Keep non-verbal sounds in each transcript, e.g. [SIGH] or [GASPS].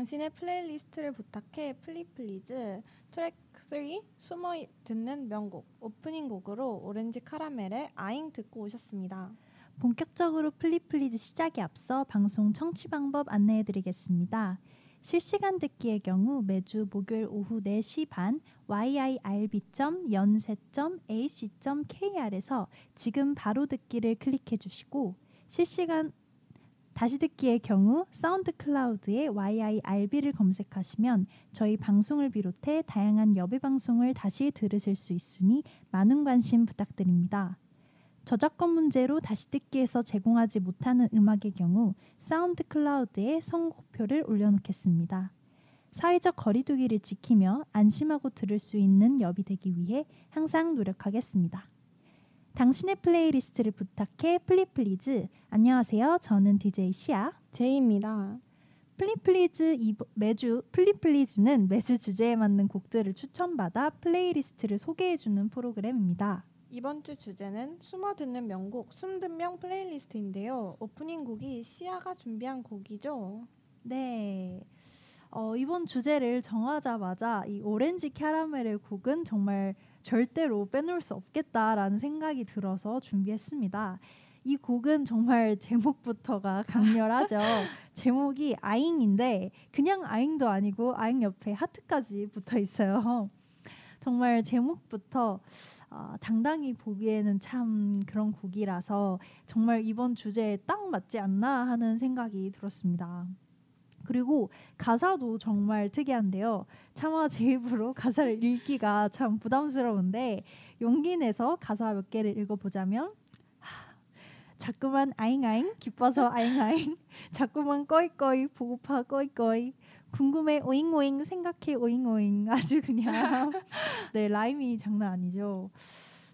당신의 playlist를 부탁해 플리please 트랙 3 숨어 듣는 명곡 오프닝 곡으로 오렌지 카라멜의 아잉 듣고 오셨습니다. 본격적으로 플리please 시작에 앞서 방송 청취 방법 안내해 드리겠습니다. 실시간 듣기의 경우 매주 목요일 오후 4시 반 yirb.yonsei.ac.kr에서 지금 바로 듣기를 클릭해 주시고 실시간 다시 듣기의 경우 SoundCloud에 YIRB를 검색하시면 저희 방송을 비롯해 다양한 YIRB 방송을 다시 들으실 수 있으니 많은 관심 부탁드립니다. 저작권 문제로 다시 듣기에서 제공하지 못하는 음악의 경우 SoundCloud에 선곡표를 올려놓겠습니다. 사회적 거리두기를 지키며 안심하고 들을 수 있는 YIRB 되기 위해 항상 노력하겠습니다. 당신의 플레이리스트를 부탁해 플리플리즈 안녕하세요. 저는 DJ 시아 제이입니다. 플리플리즈 매주 플리플리즈는 매주 주제에 맞는 곡들을 추천받아 플레이리스트를 소개해주는 프로그램입니다. 이번 주 주제는 숨어 듣는 명곡 숨듣명 플레이리스트인데요. 오프닝 곡이 시아가 준비한 곡이죠. 네. 어, 이번 주제를 정하자마자 이 오렌지 캐러멜의 곡은 정말 절대로 빼놓을 수 없겠다라는 생각이 들어서 준비했습니다. 이 곡은 정말 [LAUGHS] 제목부터가 강렬하죠. [LAUGHS] 제목이 아잉인데 그냥 아잉도 아니고 아잉 옆에 하트까지 붙어 있어요. 정말 제목부터 어, 당당히 보기에는 참 그런 곡이라서 정말 이번 주제에 딱 맞지 않나 하는 생각이 들었습니다. 그리고 가사도 정말 특이한데요. 차마 제 입으로 [LAUGHS] 가사를 읽기가 참 부담스러운데 용기 내서 가사 몇 개를 읽어보자면 자꾸만 아잉아잉 기뻐서 아잉아잉 [LAUGHS] 자꾸만 꺼이꺼이 보고파 꺼이꺼이 궁금해 오잉오잉 생각해 오잉오잉 [LAUGHS] 아주 그냥 네 라임이 장난 아니죠.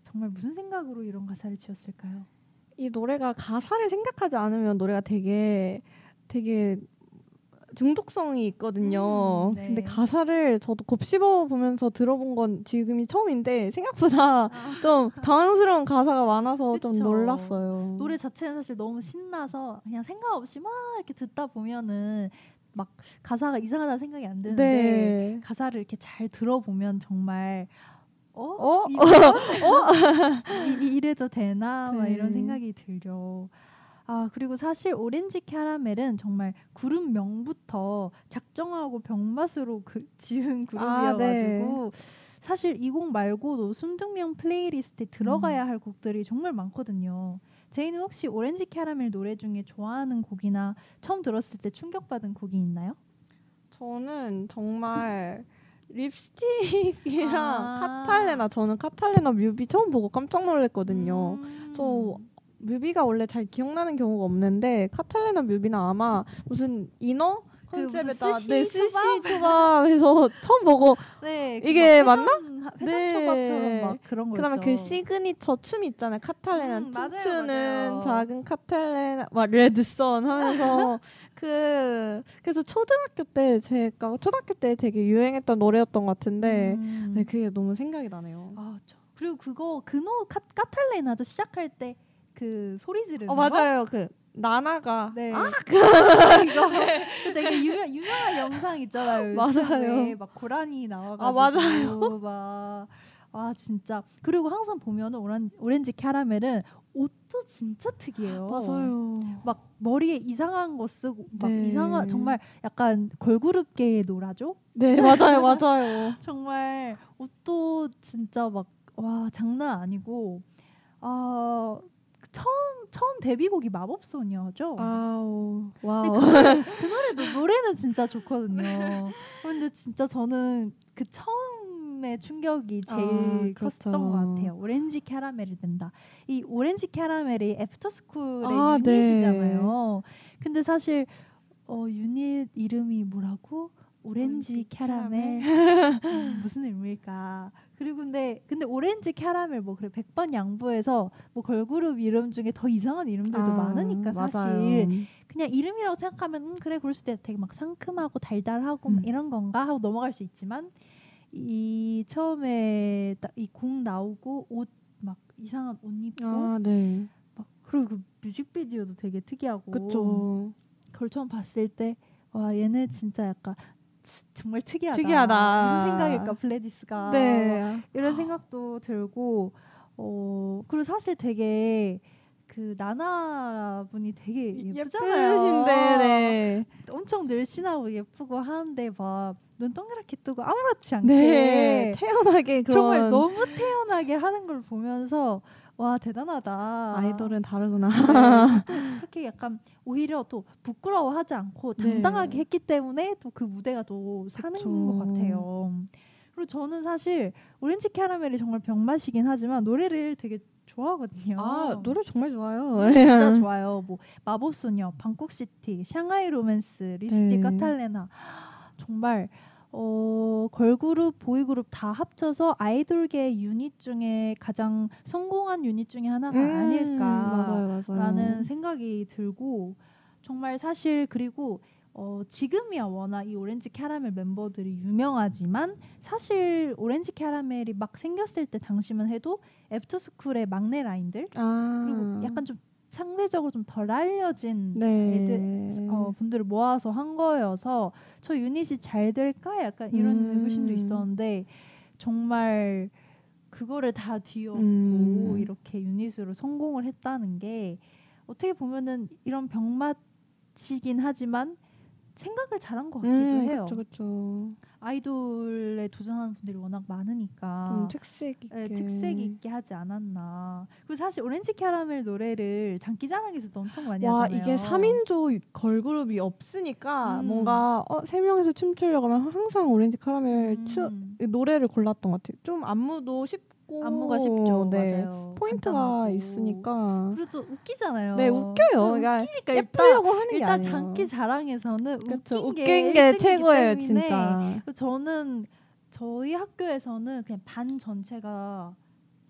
정말 무슨 생각으로 이런 가사를 지었을까요? 이 노래가 가사를 생각하지 않으면 노래가 되게 되게 중독성이 있거든요. 음, 네. 근데 가사를 저도 곱씹어 보면서 들어본 건 지금이 처음인데 생각보다 아. 좀 당황스러운 가사가 많아서 좀 그쵸. 놀랐어요. 노래 자체는 사실 너무 신나서 그냥 생각 없이 막 이렇게 듣다 보면은 막 가사가 이상하다 생각이 안 드는데 네. 가사를 이렇게 잘 들어보면 정말 어? 어? 이거 [LAUGHS] 어? [LAUGHS] 이, 이- 이래도 되나? 막 이런 네. 생각이 들죠. 아 그리고 사실 오렌지 캐러멜은 정말 그룹 명부터 작정하고 병맛으로 그, [LAUGHS] 지은 아, 그룹이어가지고 사실 이 곡 말고도 숨듣명 플레이리스트에 들어가야 음. 할 곡들이 정말 많거든요. 제이는 혹시 오렌지 캐러멜 노래 중에 좋아하는 곡이나 처음 들었을 때 충격받은 곡이 있나요? 저는 정말 립스틱이랑 아. 카탈레나 저는 카탈레나 뮤비 처음 보고 깜짝 놀랐거든요. 음. 저 뮤비가 원래 잘 기억나는 경우가 없는데 카탈레나 뮤비는 아마 무슨 인어 그 컨셉에다 네 스시 초밥? 초밥에서 [LAUGHS] 처음 보고 네, 이게 그막 맞나? 회전, 회전 네. 초밥처럼 막 그런 거 그다음에. 그 시그니처 춤 있잖아요. 카탈레나 음, 맞아요, 춤추는 맞아요. 작은 카탈레나 막 Red Sun 하면서 [LAUGHS] 그 그래서 초등학교 때 제가 초등학교 때 되게 유행했던 노래였던 것 같은데 음. 네 그게 너무 생각이 나네요. 아, 저, 그리고 그거 그노 카, 카탈레나도 시작할 때 그 소리 지르는 어 거? 맞아요. 그 나나가 네. 아 [LAUGHS] 이거 그 되게 유명 유명한 영상 있잖아요. [LAUGHS] 맞아요. 막 고라니 나와가지고 아, 맞아요. 막. 아 진짜 그리고 항상 보면은 오렌, 오렌지 캐러멜은 옷도 진짜 특이해요. 맞아요. 막 머리에 이상한 거 쓰고 막 네. 이상한 정말 약간 걸그룹계의 노라죠? 네 맞아요 맞아요. [LAUGHS] 정말 옷도 진짜 막 와 장난 아니고 아 처음 처음 데뷔곡이 마법소녀죠. 아우 와우. 그, 노래, 그 노래도 노래는 진짜 좋거든요. 근데 진짜 저는 그 처음의 충격이 제일 아, 컸던 그렇죠. 것 같아요. 오렌지 캐러멜이 된다. 이 오렌지 캐러멜이 애프터스쿨의 아, 네. 유닛이잖아요. 근데 사실 어, 유닛 이름이 뭐라고? 오렌지 오렌지 캐러멜 음, [LAUGHS] 무슨 의미일까? 그리고 근데 근데 오렌지 캐러멜 뭐 그래 100번 양보해서 뭐 걸그룹 이름 중에 더 이상한 이름들도 아, 많으니까 사실 맞아요. 그냥 이름이라고 생각하면 음, 그래 그럴 수도 있 되게 막 상큼하고 달달하고 막 음. 이런 건가 하고 넘어갈 수 있지만 이 처음에 이곡 나오고 옷 막 이상한 옷 입고 아 네. 막 그리고 그 뮤직비디오도 되게 특이하고 그쵸. 그걸 처음 봤을 때 와 얘네 진짜 약간 정말 특이하다. 특이하다. 무슨 생각일까 블레디스가 네. 이런 생각도 들고 어 그리고 사실 되게 그 나나 분이 되게 예쁘잖아요. 예쁘신데, 네. 엄청 늘씬하고 예쁘고 하는데 막 눈 동그랗게 뜨고 아무렇지 않게 네. 태연하게 그런 정말 너무 태연하게 하는 걸 보면서 와 대단하다. 아이돌은 다르구나. 네, 또 [LAUGHS] 그렇게 약간 오히려 또 부끄러워하지 않고 네. 당당하게 했기 때문에 또 그 무대가 또 사는 그쵸. 것 같아요. 그리고 저는 사실 오렌지 캐러멜이 정말 병맛이긴 하지만 노래를 되게 좋아하거든요. 아, 노래 정말 좋아요. 네, 진짜 [LAUGHS] 좋아요. 뭐 마법소녀, 방콕시티, 샹하이 로맨스, 립스틱 네. 카탈레나 정말 어, 걸그룹, 보이그룹 다 합쳐서 아이돌계 유닛 중에 가장 성공한 유닛 중에 하나가 음, 아닐까 맞아요, 맞아요. 라는 생각이 들고 정말 사실 그리고 어, 지금이야 워낙 이 오렌지 캐러멜 멤버들이 유명하지만 사실 오렌지 캐러멜이 막 생겼을 때 당시만 해도 애프터스쿨의 막내 라인들 아. 그리고 약간 좀 상대적으로 좀 덜 알려진 네. 애들 어, 분들을 모아서 한 거여서 저 유닛이 잘 될까 약간 이런 음. 의구심도 있었는데 정말 그거를 다 뒤엎고 음. 이렇게 유닛으로 성공을 했다는 게 어떻게 보면은 이런 병맛이긴 하지만 생각을 잘한 것 같기도 음, 해요. 그렇죠, 그렇죠. 아이돌에 도전하는 분들이 워낙 많으니까 좀 특색 있게. 네, 특색 있게 하지 않았나. 그리고 사실 오렌지 캐러멜 노래를 장기자랑에서도 엄청 많이 와 하잖아요. 이게 3인조 걸그룹이 없으니까 음. 뭔가 어, 세 명이서 춤추려고 하면 항상 오렌지 추, 음. 노래를 골랐던 것 같아요. 좀 안무도 쉽고 안무가 쉽죠. 네. 맞아요. 포인트가 간단하고. 있으니까 그리고 또 웃기잖아요. 네 웃겨요. 그러니까 웃기니까 예쁘려고 하는 게 일단 아니에요. 장기 자랑에서는 그쵸, 웃긴, 웃긴 게, 게 1등이기 최고예요, 진짜. 저는 저희 학교에서는 그냥 반 전체가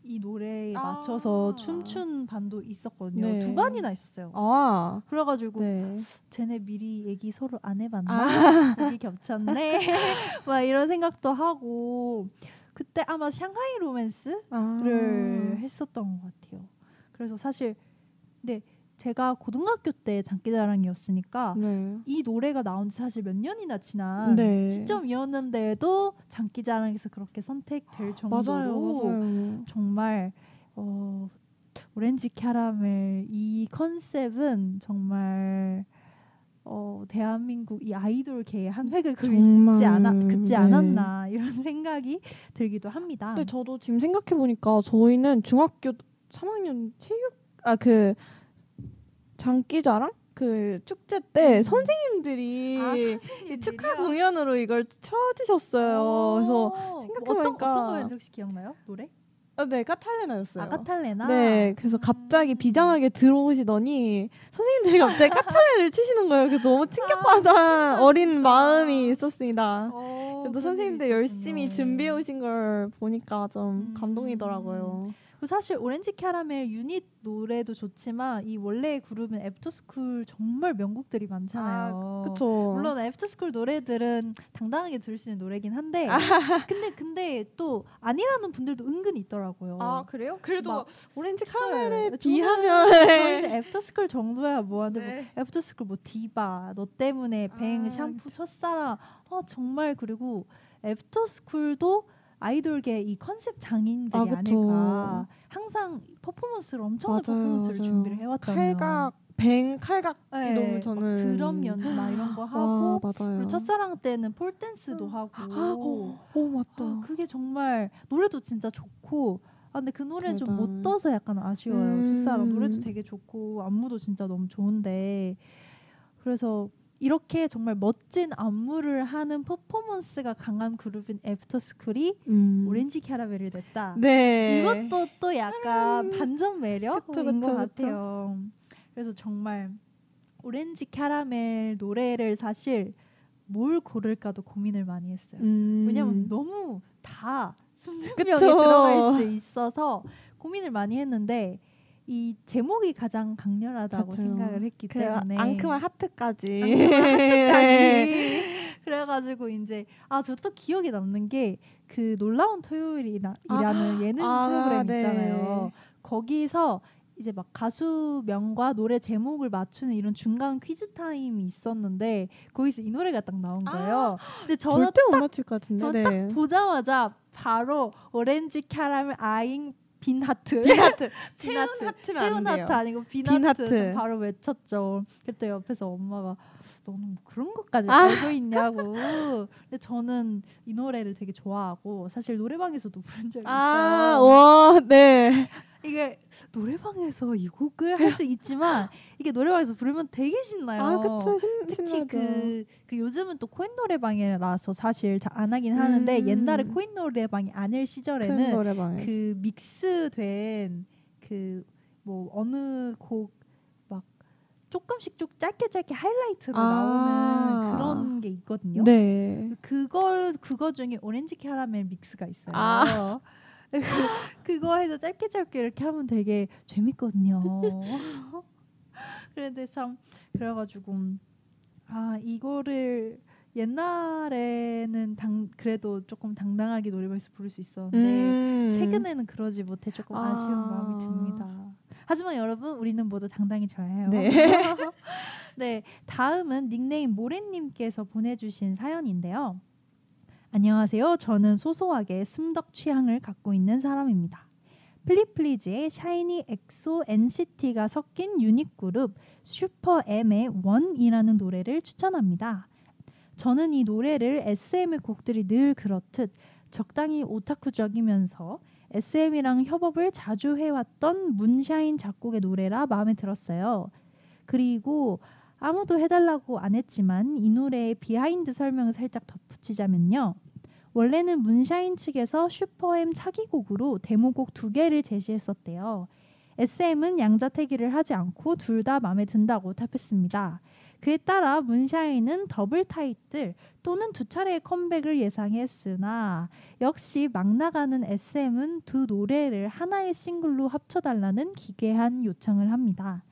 이 노래에 아. 맞춰서 춤춘 반도 있었거든요. 네. 두 반이나 있었어요. 아, 그래가지고 네. 쟤네 미리 얘기 서로 안 해봤나? 아. [LAUGHS] 얘기 겹쳤네. [LAUGHS] 막 이런 생각도 하고 그때 아마 샹하이 로맨스를 아. 했었던 것 같아요. 그래서 사실 근데 제가 고등학교 때 장기자랑이었으니까 네. 이 노래가 나온 지 사실 몇 년이나 지난 네. 시점이었는데도 장기자랑에서 그렇게 선택될 정도로 맞아요, 맞아요. 정말 어, 오렌지 캐러멜 이 컨셉은 정말 어, 대한민국 이 아이돌계의 한 획을 긋지 않아 긋지 네. 않았나 이런 [LAUGHS] 생각이 들기도 합니다. 근데 저도 지금 생각해 보니까 저희는 중학교 3학년 체육 아 그 장기자랑 그 축제 때 음. 선생님들이 아, 이 선생님들이요? 축하 공연으로 이걸 쳐주셨어요. 그래서 어, 생각해보니까- 어떤, 어떤 거였는지 혹시 기억나요? 노래? 아, 네 카탈레나였어요. 아 카탈레나. 네, 그래서 갑자기 음. 비장하게 들어오시더니 선생님들이 갑자기 카탈레나를 치시는 거예요. 그래서 너무 충격받은 아, [LAUGHS] 어린 진짜. 마음이 있었습니다. 어, 그래도 선생님들 열심히. 준비해 오신 걸 보니까 좀 음. 감동이더라고요. 그리고 사실 오렌지 캐러멜 유닛 노래도 좋지만 이 원래 그룹은 애프터스쿨 정말 명곡들이 많잖아요. 그쵸. 물론 애프터스쿨 노래들은 당당하게 들을 수 있는 노래긴 한데 [LAUGHS] 근데 근데 또 아니라는 분들도 은근 있더라고요. 아 그래요? 그래도 막- 오렌지 [LAUGHS] 네, 저는- 비하면 저희는 애프터스쿨 정도야 뭐하는데 뭐 네. 애프터스쿨 뭐 디바 너 때문에 뱅 아, 샴푸 첫사랑 아 정말 그리고 애프터스쿨도 아이돌계 이 컨셉 장인들이 아, 아, 그쵸. 닐까 항상 퍼포먼스를 엄청난 맞아요, 퍼포먼스를 맞아요. 준비를 해왔잖아요. 칼각 뱅 칼각 네, 너무 막 저는 드럼 연주 막 이런 거 [GASPS] 와 하고 맞아요. 그리고 첫사랑 때는 폴 댄스도 하고 아, 오, 오 맞다. 아, 그게 정말 노래도 진짜 좋고 아 근데 그 노래는 좀못 대단. 떠서 약간 아쉬워요. 음. 첫사랑 노래도 되게 좋고 안무도 진짜 너무 좋은데 그래서 이렇게 정말 멋진 안무를 하는 퍼포먼스가 강한 그룹인 애프터스쿨이 음. 오렌지 캐러멜을 냈다. 네. 이것도 또 약간 반전 매력인 것 같아요. 그래서 정말 오렌지 캐러멜 노래를 사실 뭘 고를까도 고민을 많이 했어요. 음. 왜냐면 너무 다. 명에 들어갈 수 있어서 고민을 많이 했는데 이 제목이 가장 강렬하다고 맞아요. 생각을 했기 그 때문에 앙큼한 하트까지. 앙큼한 [LAUGHS] 그래가지고 이제 아 저 또 기억에 남는 게 그 놀라운 토요일이라는 예능 아, 프로그램 네. 있잖아요. 거기서 이제 막 가수명과 노래 제목을 맞추는 이런 중간 퀴즈 타임이 있었는데 거기서 이 노래가 딱 나온 거예요. 근데 저는 절대 못 맞출 것 같은데. 저는 네. 딱 보자마자 바로 오렌지 캐러멜 아잉 빈 하트. 빈 하트. 빈 채운 하트. 채운. 하트 아니고 빈, 빈 하트. 바로 외쳤죠. 그때 옆에서 엄마가 너는 뭐 그런 것까지 아. 알고 있냐고. 근데 저는 이 노래를 되게 좋아하고 사실 노래방에서도 부른 적이 아, 있어요. 와, 네. 이게 노래방에서 이 곡을 할 수 있지만 이게 노래방에서 부르면 되게 신나요. 아, 그쵸. 신, 특히 신나죠. 그, 그 요즘은 또 코인 노래방이라서 사실 잘 안 하긴 하는데 음. 옛날에 코인 노래방이 아닐 큰 시절에는 노래방에. 그 믹스된 그 뭐 어느 곡막 조금씩 좀 짧게 짧게 하이라이트로 아. 나오는 그런 게 있거든요. 네. 그걸 그거 중에 오렌지 캐러멜 믹스가 있어요. 아. 그, [LAUGHS] 그거 해서 짧게 짧게 이렇게 하면 되게 재밌거든요. [LAUGHS] 그런데 참 그래가지고 아 이거를 옛날에는 당 그래도 조금 당당하게 노래방에서 부를 수 있었는데 음. 최근에는 그러지 못해 조금 아. 아쉬운 마음이 듭니다. 하지만 여러분 우리는 모두 당당히 좋아해요. 네. [LAUGHS] 네, 다음은 닉네임 모래님께서 보내주신 사연인데요. 안녕하세요. 저는 소소하게 슴덕 취향을 갖고 있는 사람입니다. 플리플리즈의 샤이니 엑소 NCT가 섞인 유닛 그룹 슈퍼 M의 One이라는 노래를 추천합니다. 저는 이 노래를 SM의 곡들이 늘 그렇듯 적당히 오타쿠적이면서 SM이랑 협업을 자주 해왔던 문샤인 작곡의 노래라 마음에 들었어요. 그리고 아무도 해달라고 안 했지만 이 노래의 behind 설명을 살짝 덧붙이자면요. 원래는 문샤인 측에서 슈퍼엠 차기곡으로 데모곡 두 개를 제시했었대요. SM은 양자택일을 하지 않고 둘 다 마음에 든다고 답했습니다. 그에 따라 문샤인은 더블 타이틀 또는 두 차례의 컴백을 예상했으나 역시 막 나가는 SM은 두 노래를 하나의 싱글로 합쳐달라는 기괴한 요청을 합니다.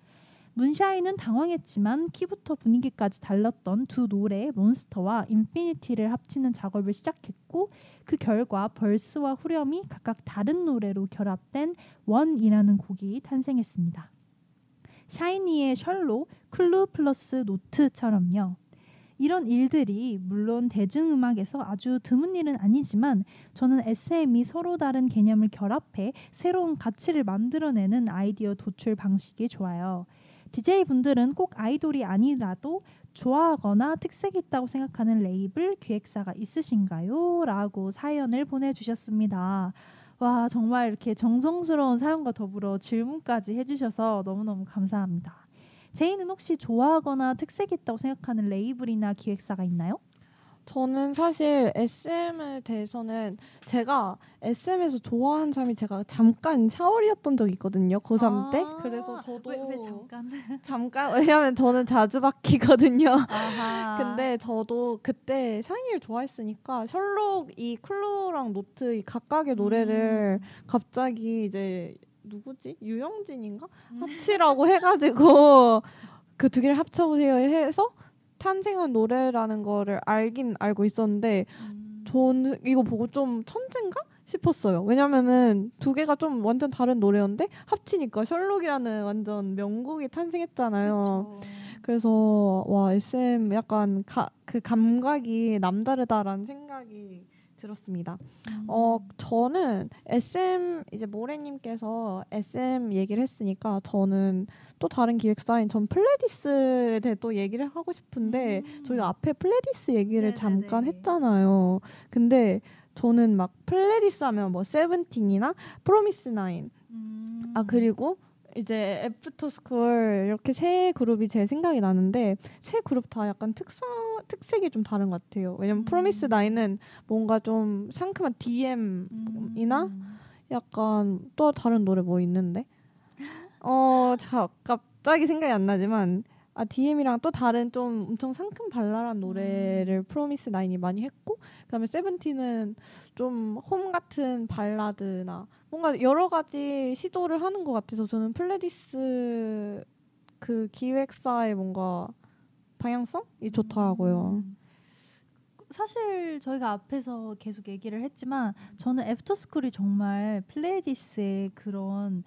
문샤인은 당황했지만 키부터 분위기까지 달랐던 두 노래 Monster와 Infinity를 합치는 작업을 시작했고 그 결과 verse와 후렴이 각각 다른 노래로 결합된 One이라는 곡이 탄생했습니다. 샤이니의 Sherlock, Clue plus Note처럼요. 이런 일들이 물론 대중음악에서 아주 드문 일은 아니지만 저는 SM이 서로 다른 개념을 결합해 새로운 가치를 만들어내는 아이디어 도출 방식이 좋아요. DJ 분들은 꼭 아이돌이 아니라도 좋아하거나 특색이 있다고 생각하는 레이블 기획사가 있으신가요? 라고 사연을 보내주셨습니다. 와 정말 이렇게 정성스러운 사연과 더불어 질문까지 해주셔서 너무너무 감사합니다. 제이는 혹시 좋아하거나 특색이 있다고 생각하는 레이블이나 기획사가 있나요? 저는 사실 SM에 대해서는 제가 SM에서 좋아하는 사람이 제가 잠깐 샤월이었던 적이 있거든요. 고3 때. 아, 그래서 저도 왜, 왜 잠깐? [LAUGHS] 잠깐 왜냐면 저는 자주 바뀌거든요. [LAUGHS] 근데 저도 그때 샤이니를 좋아했으니까 Sherlock 이 Clue랑 Note 이 각각의 노래를 갑자기 이제 누구지 유영진인가 음. 합치라고 해 가지고 [LAUGHS] 그 두 개를 합쳐보세요 해서 탄생한 노래라는 거를 알긴 알고 있었는데 음. 저는 이거 보고 좀 천재인가 싶었어요. 왜냐면은 두 개가 좀 완전 다른 노래였는데 합치니까 셜록이라는 완전 명곡이 탄생했잖아요. 그쵸. 그래서 와 SM 약간 가, 그 감각이 남다르다라는 생각이 들었습니다. 음. 어 저는 SM 이제 모래님께서 SM 얘기를 했으니까 저는 또 다른 기획사인 전 플레디스에 대해 또 얘기를 하고 싶은데 음. 저희가 앞에 플레디스 얘기를 네네네. 잠깐 했잖아요. 근데 저는 막 플레디스 하면 뭐 세븐틴이나 프로미스 나인 음. 아 그리고 이제 애프터스쿨 이렇게 세 그룹이 제 생각이 나는데 세 그룹 다 약간 특성 특색이 좀 다른 것 같아요. 왜냐면 음. 프로미스 나인은 뭔가 좀 상큼한 DM이나 음. 약간 또 다른 노래 뭐 있는데 [LAUGHS] 어 자, 갑자기 생각이 안 나지만 아 DM이랑 또 다른 좀 엄청 상큼 발랄한 노래를 프로미스 나인이 많이 했고 그다음에 세븐틴은 좀 홈 같은 발라드나 뭔가 여러 가지 시도를 하는 것 같아서 저는 플레디스 그 기획사의 뭔가 방향성이 좋더라고요. 음. 사실 저희가 앞에서 계속 얘기를 했지만 저는 애프터스쿨이 정말 플레이디스의 그런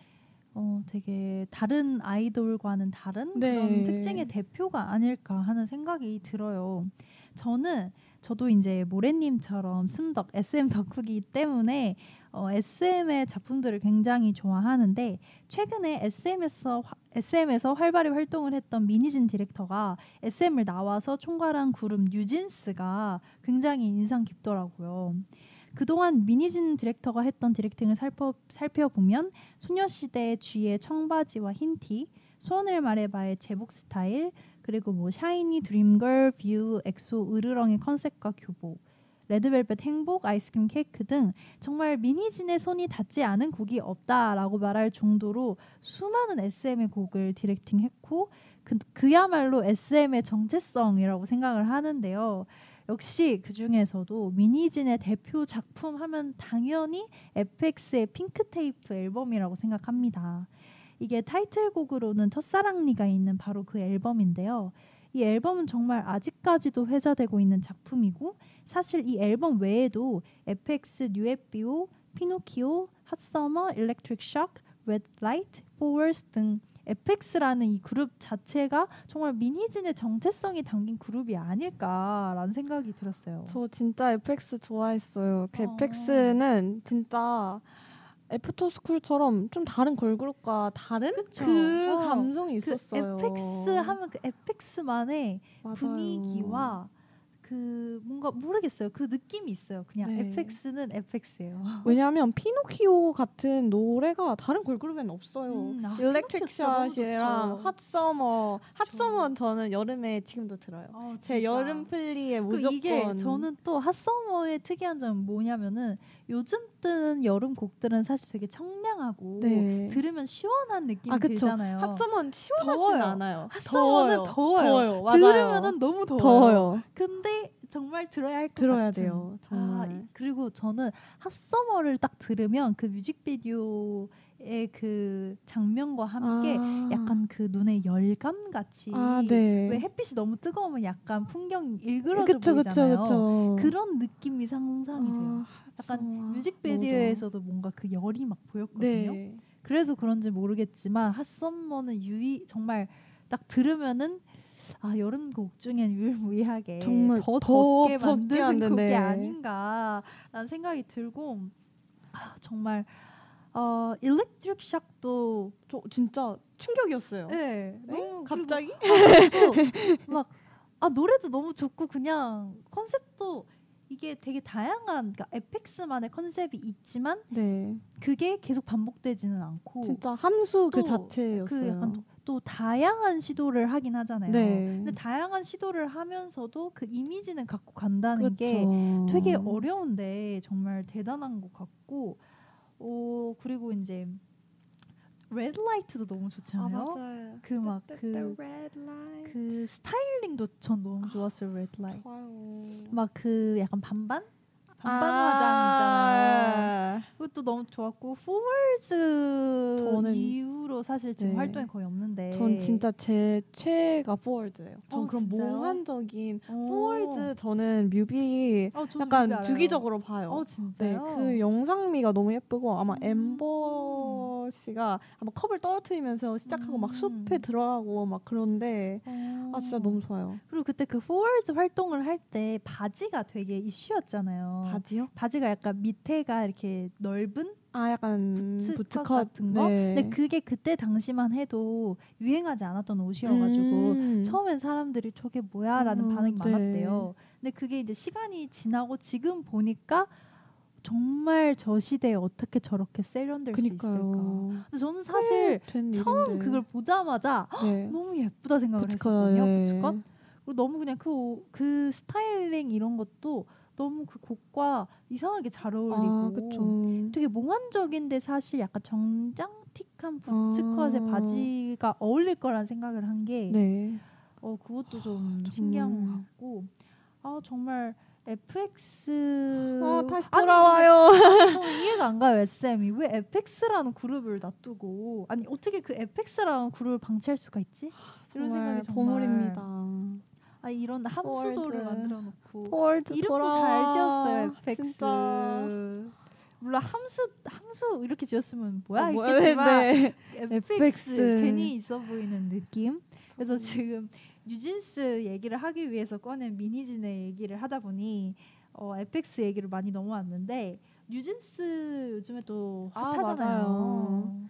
어, 되게 다른 아이돌과는 다른 네. 그런 특징의 대표가 아닐까 하는 생각이 들어요. 저는 저도 이제 모래님처럼 숨덕 SM 덕후기 때문에 어, SM의 작품들을 굉장히 좋아하는데 최근에 SM에서 SM에서 활발히 활동을 했던 민희진 디렉터가 SM을 나와서 총괄한 그룹 뉴진스가 굉장히 인상 깊더라고요. 그동안 민희진 디렉터가 했던 directing을 살펴, 살펴보면 소녀시대 Gee의 청바지와 흰티, 소원을 말해봐의 제복 스타일, 그리고 뭐 샤이니 Dream Girl, View 엑소 으르렁의 컨셉과 교복, 레드벨벳 행복 Ice Cream Cake 등 정말 미니진의 손이 닿지 않은 곡이 없다라고 말할 정도로 수많은 SM의 곡을 디렉팅했고 그, 그야말로 SM의 정체성이라고 생각을 하는데요. 역시 그 중에서도 미니진의 대표 작품 하면 당연히 FX의 핑크 테이프 앨범이라고 생각합니다. 이게 타이틀곡으로는 첫사랑니가 있는 바로 그 앨범인데요. 이 앨범은 정말 아직까지도 회자되고 있는 작품이고 사실 이 앨범 외에도 FX 뉴에비오, 피노키오, 핫서머, 일렉트릭 shock, 레드 라이트, 포워스 등 FX라는 이 그룹 자체가 정말 민희진의 정체성이 담긴 그룹이 아닐까라는 생각이 들었어요. 저 진짜 FX 좋아했어요. 그 어. FX는 진짜 애프터 스쿨처럼 좀 다른 걸그룹과 다른 그쵸. 그 어. 감성이 그 있었어요. FX 하면 그 FX만의 맞아요. 분위기와 그 뭔가 모르겠어요. 그 느낌이 있어요. 그냥 네. FX는 FX예요. [LAUGHS] 왜냐하면 피노키오 같은 노래가 다른 걸그룹에는 없어요. 음, 아, Electric Shock이랑. 핫서머. Hot Summer는 저는 여름에 지금도 들어요. 어, 제. 여름 플리에 그 무조건 이게 저는 또 핫서머의 특이한 점은 뭐냐면은 요즘 뜨는 여름 곡들은 사실 되게 청량하고 네. 들으면 시원한 느낌이 아. 들잖아요. 핫서머는 시원하진 더워요. 않아요. 핫서머는 더워요. 더워요. 맞아요. 들으면은 너무 더워요. 더워요. 근데 정말 들어야 할것 들어야. 돼요. 아, 정말. 이- 그리고 저는 핫서머를 딱 들으면 그 뮤직비디오 의 그 장면과 함께 아. 약간 그 눈에 열감 같이 아, 네. 왜 햇빛이 너무 뜨거우면 약간 풍경이 일그러져 그쵸, 그쵸, 보이잖아요. 그쵸. 그런 느낌이 상상이 돼요. 아, 약간. 뮤직비디오에서도 뭔가 그 열이 막 보였거든요. 네. 그래서 그런지 모르겠지만 핫썸머는 유이 정말 딱 들으면은 아 여름 곡 중엔 유일무이하게 정말 더더 덥게 덥게 만드는 만드네. 곡이 아닌가라는 생각이 들고 아, 정말 어 일렉트릭 샥도 저 진짜 충격이었어요. 네, 네? 너무 갑자기? 막 아 노래도 너무 좋고 그냥 컨셉도 이게 되게 다양한 그러니까 FX만의 컨셉이 있지만 네. 그게 계속 반복되지는 않고 진짜 함수 그또 자체였어요. 그 약간 또, 또 다양한 시도를 하긴 하잖아요. 네. 근데 다양한 시도를 하면서도 그 이미지는 갖고 간다는 게 그쵸. 되게 어려운데 정말 대단한 것 같고 어 그리고 이제 Red Light도 너무 아 좋잖아요. 맞아요. 그 막 그 그 스타일링도 전 너무 좋았어요. Red Light. 좋아요. 막 그 약간 반반 반반 아. 화장 있잖아요. 그것도 너무 좋았고 4 Walls 저는- 이후로 사실 지금 네. 활동이 거의 없는데 전 진짜 제 최애가 4 Walls예요. 전 어, 그런 진짜요? 몽환적인 오. 4 Walls 저는 뮤비 어, 약간 뮤비. 주기적으로 봐요. 어 네, 진짜요? 그 영상미가 너무 예쁘고 아마 음. 엠버 씨가 아마 컵을 떨어뜨리면서 시작하고 막 음. 숲에 들어가고 막 그런데 아 진짜 너무 좋아요. 그리고 그때 그 4 Walls 활동을 할 때 바지가 되게 이슈였잖아요. 바지요? 바지가 약간 밑에가 이렇게 넓은 아 약간 부츠컷 같은 거. 네. 근데 그게 그때 당시만 해도 유행하지 않았던 옷이어가지고 음. 처음엔 사람들이 저게 뭐야라는 어, 반응이 네. 많았대요. 근데 그게 이제 시간이 지나고 지금 보니까 정말 저 시대에 어떻게 저렇게 세련될 수 있을까. 근데 저는 사실 된 처음 일인데. 그걸 보자마자 네. 너무 예쁘다 생각을 부츠컷, 했었거든요. 예. 부츠컷. 그리고 너무 그냥 그, 오- 그 스타일링 이런 것도 너무 그 곡과 이상하게 잘 어울리고 아. 되게 몽환적인데 사실 약간 정장틱한 부츠컷의 아. 바지가 어울릴 거란 생각을 한게 네. 어, 그것도 좀 정말. 신기한 것 같고 아 정말 FX 아 다시 아니, 돌아와요. [LAUGHS] 저는 이해가 안 가요 SM이 왜 FX라는 그룹을 놔두고 아니 어떻게 그 FX라는 그룹을 방치할 수가 있지? 이런 생각이 정말 보물입니다. 아 이런 함수도를. 만들어 놓고 이름도 돌아와. 잘 지었어요 진짜. 물론 함수 함수 이렇게 지었으면 뭐야 어, 뭐야, 했겠지만 네. FX FX. 괜히 있어 보이는 느낌. 그래서 지금 뉴진스 얘기를 하기 위해서 꺼낸 미니진의 얘기를 하다 보니 어, FX 얘기를 많이 넘어왔는데 뉴진스 요즘에 또 아, 핫하잖아요. 맞아요.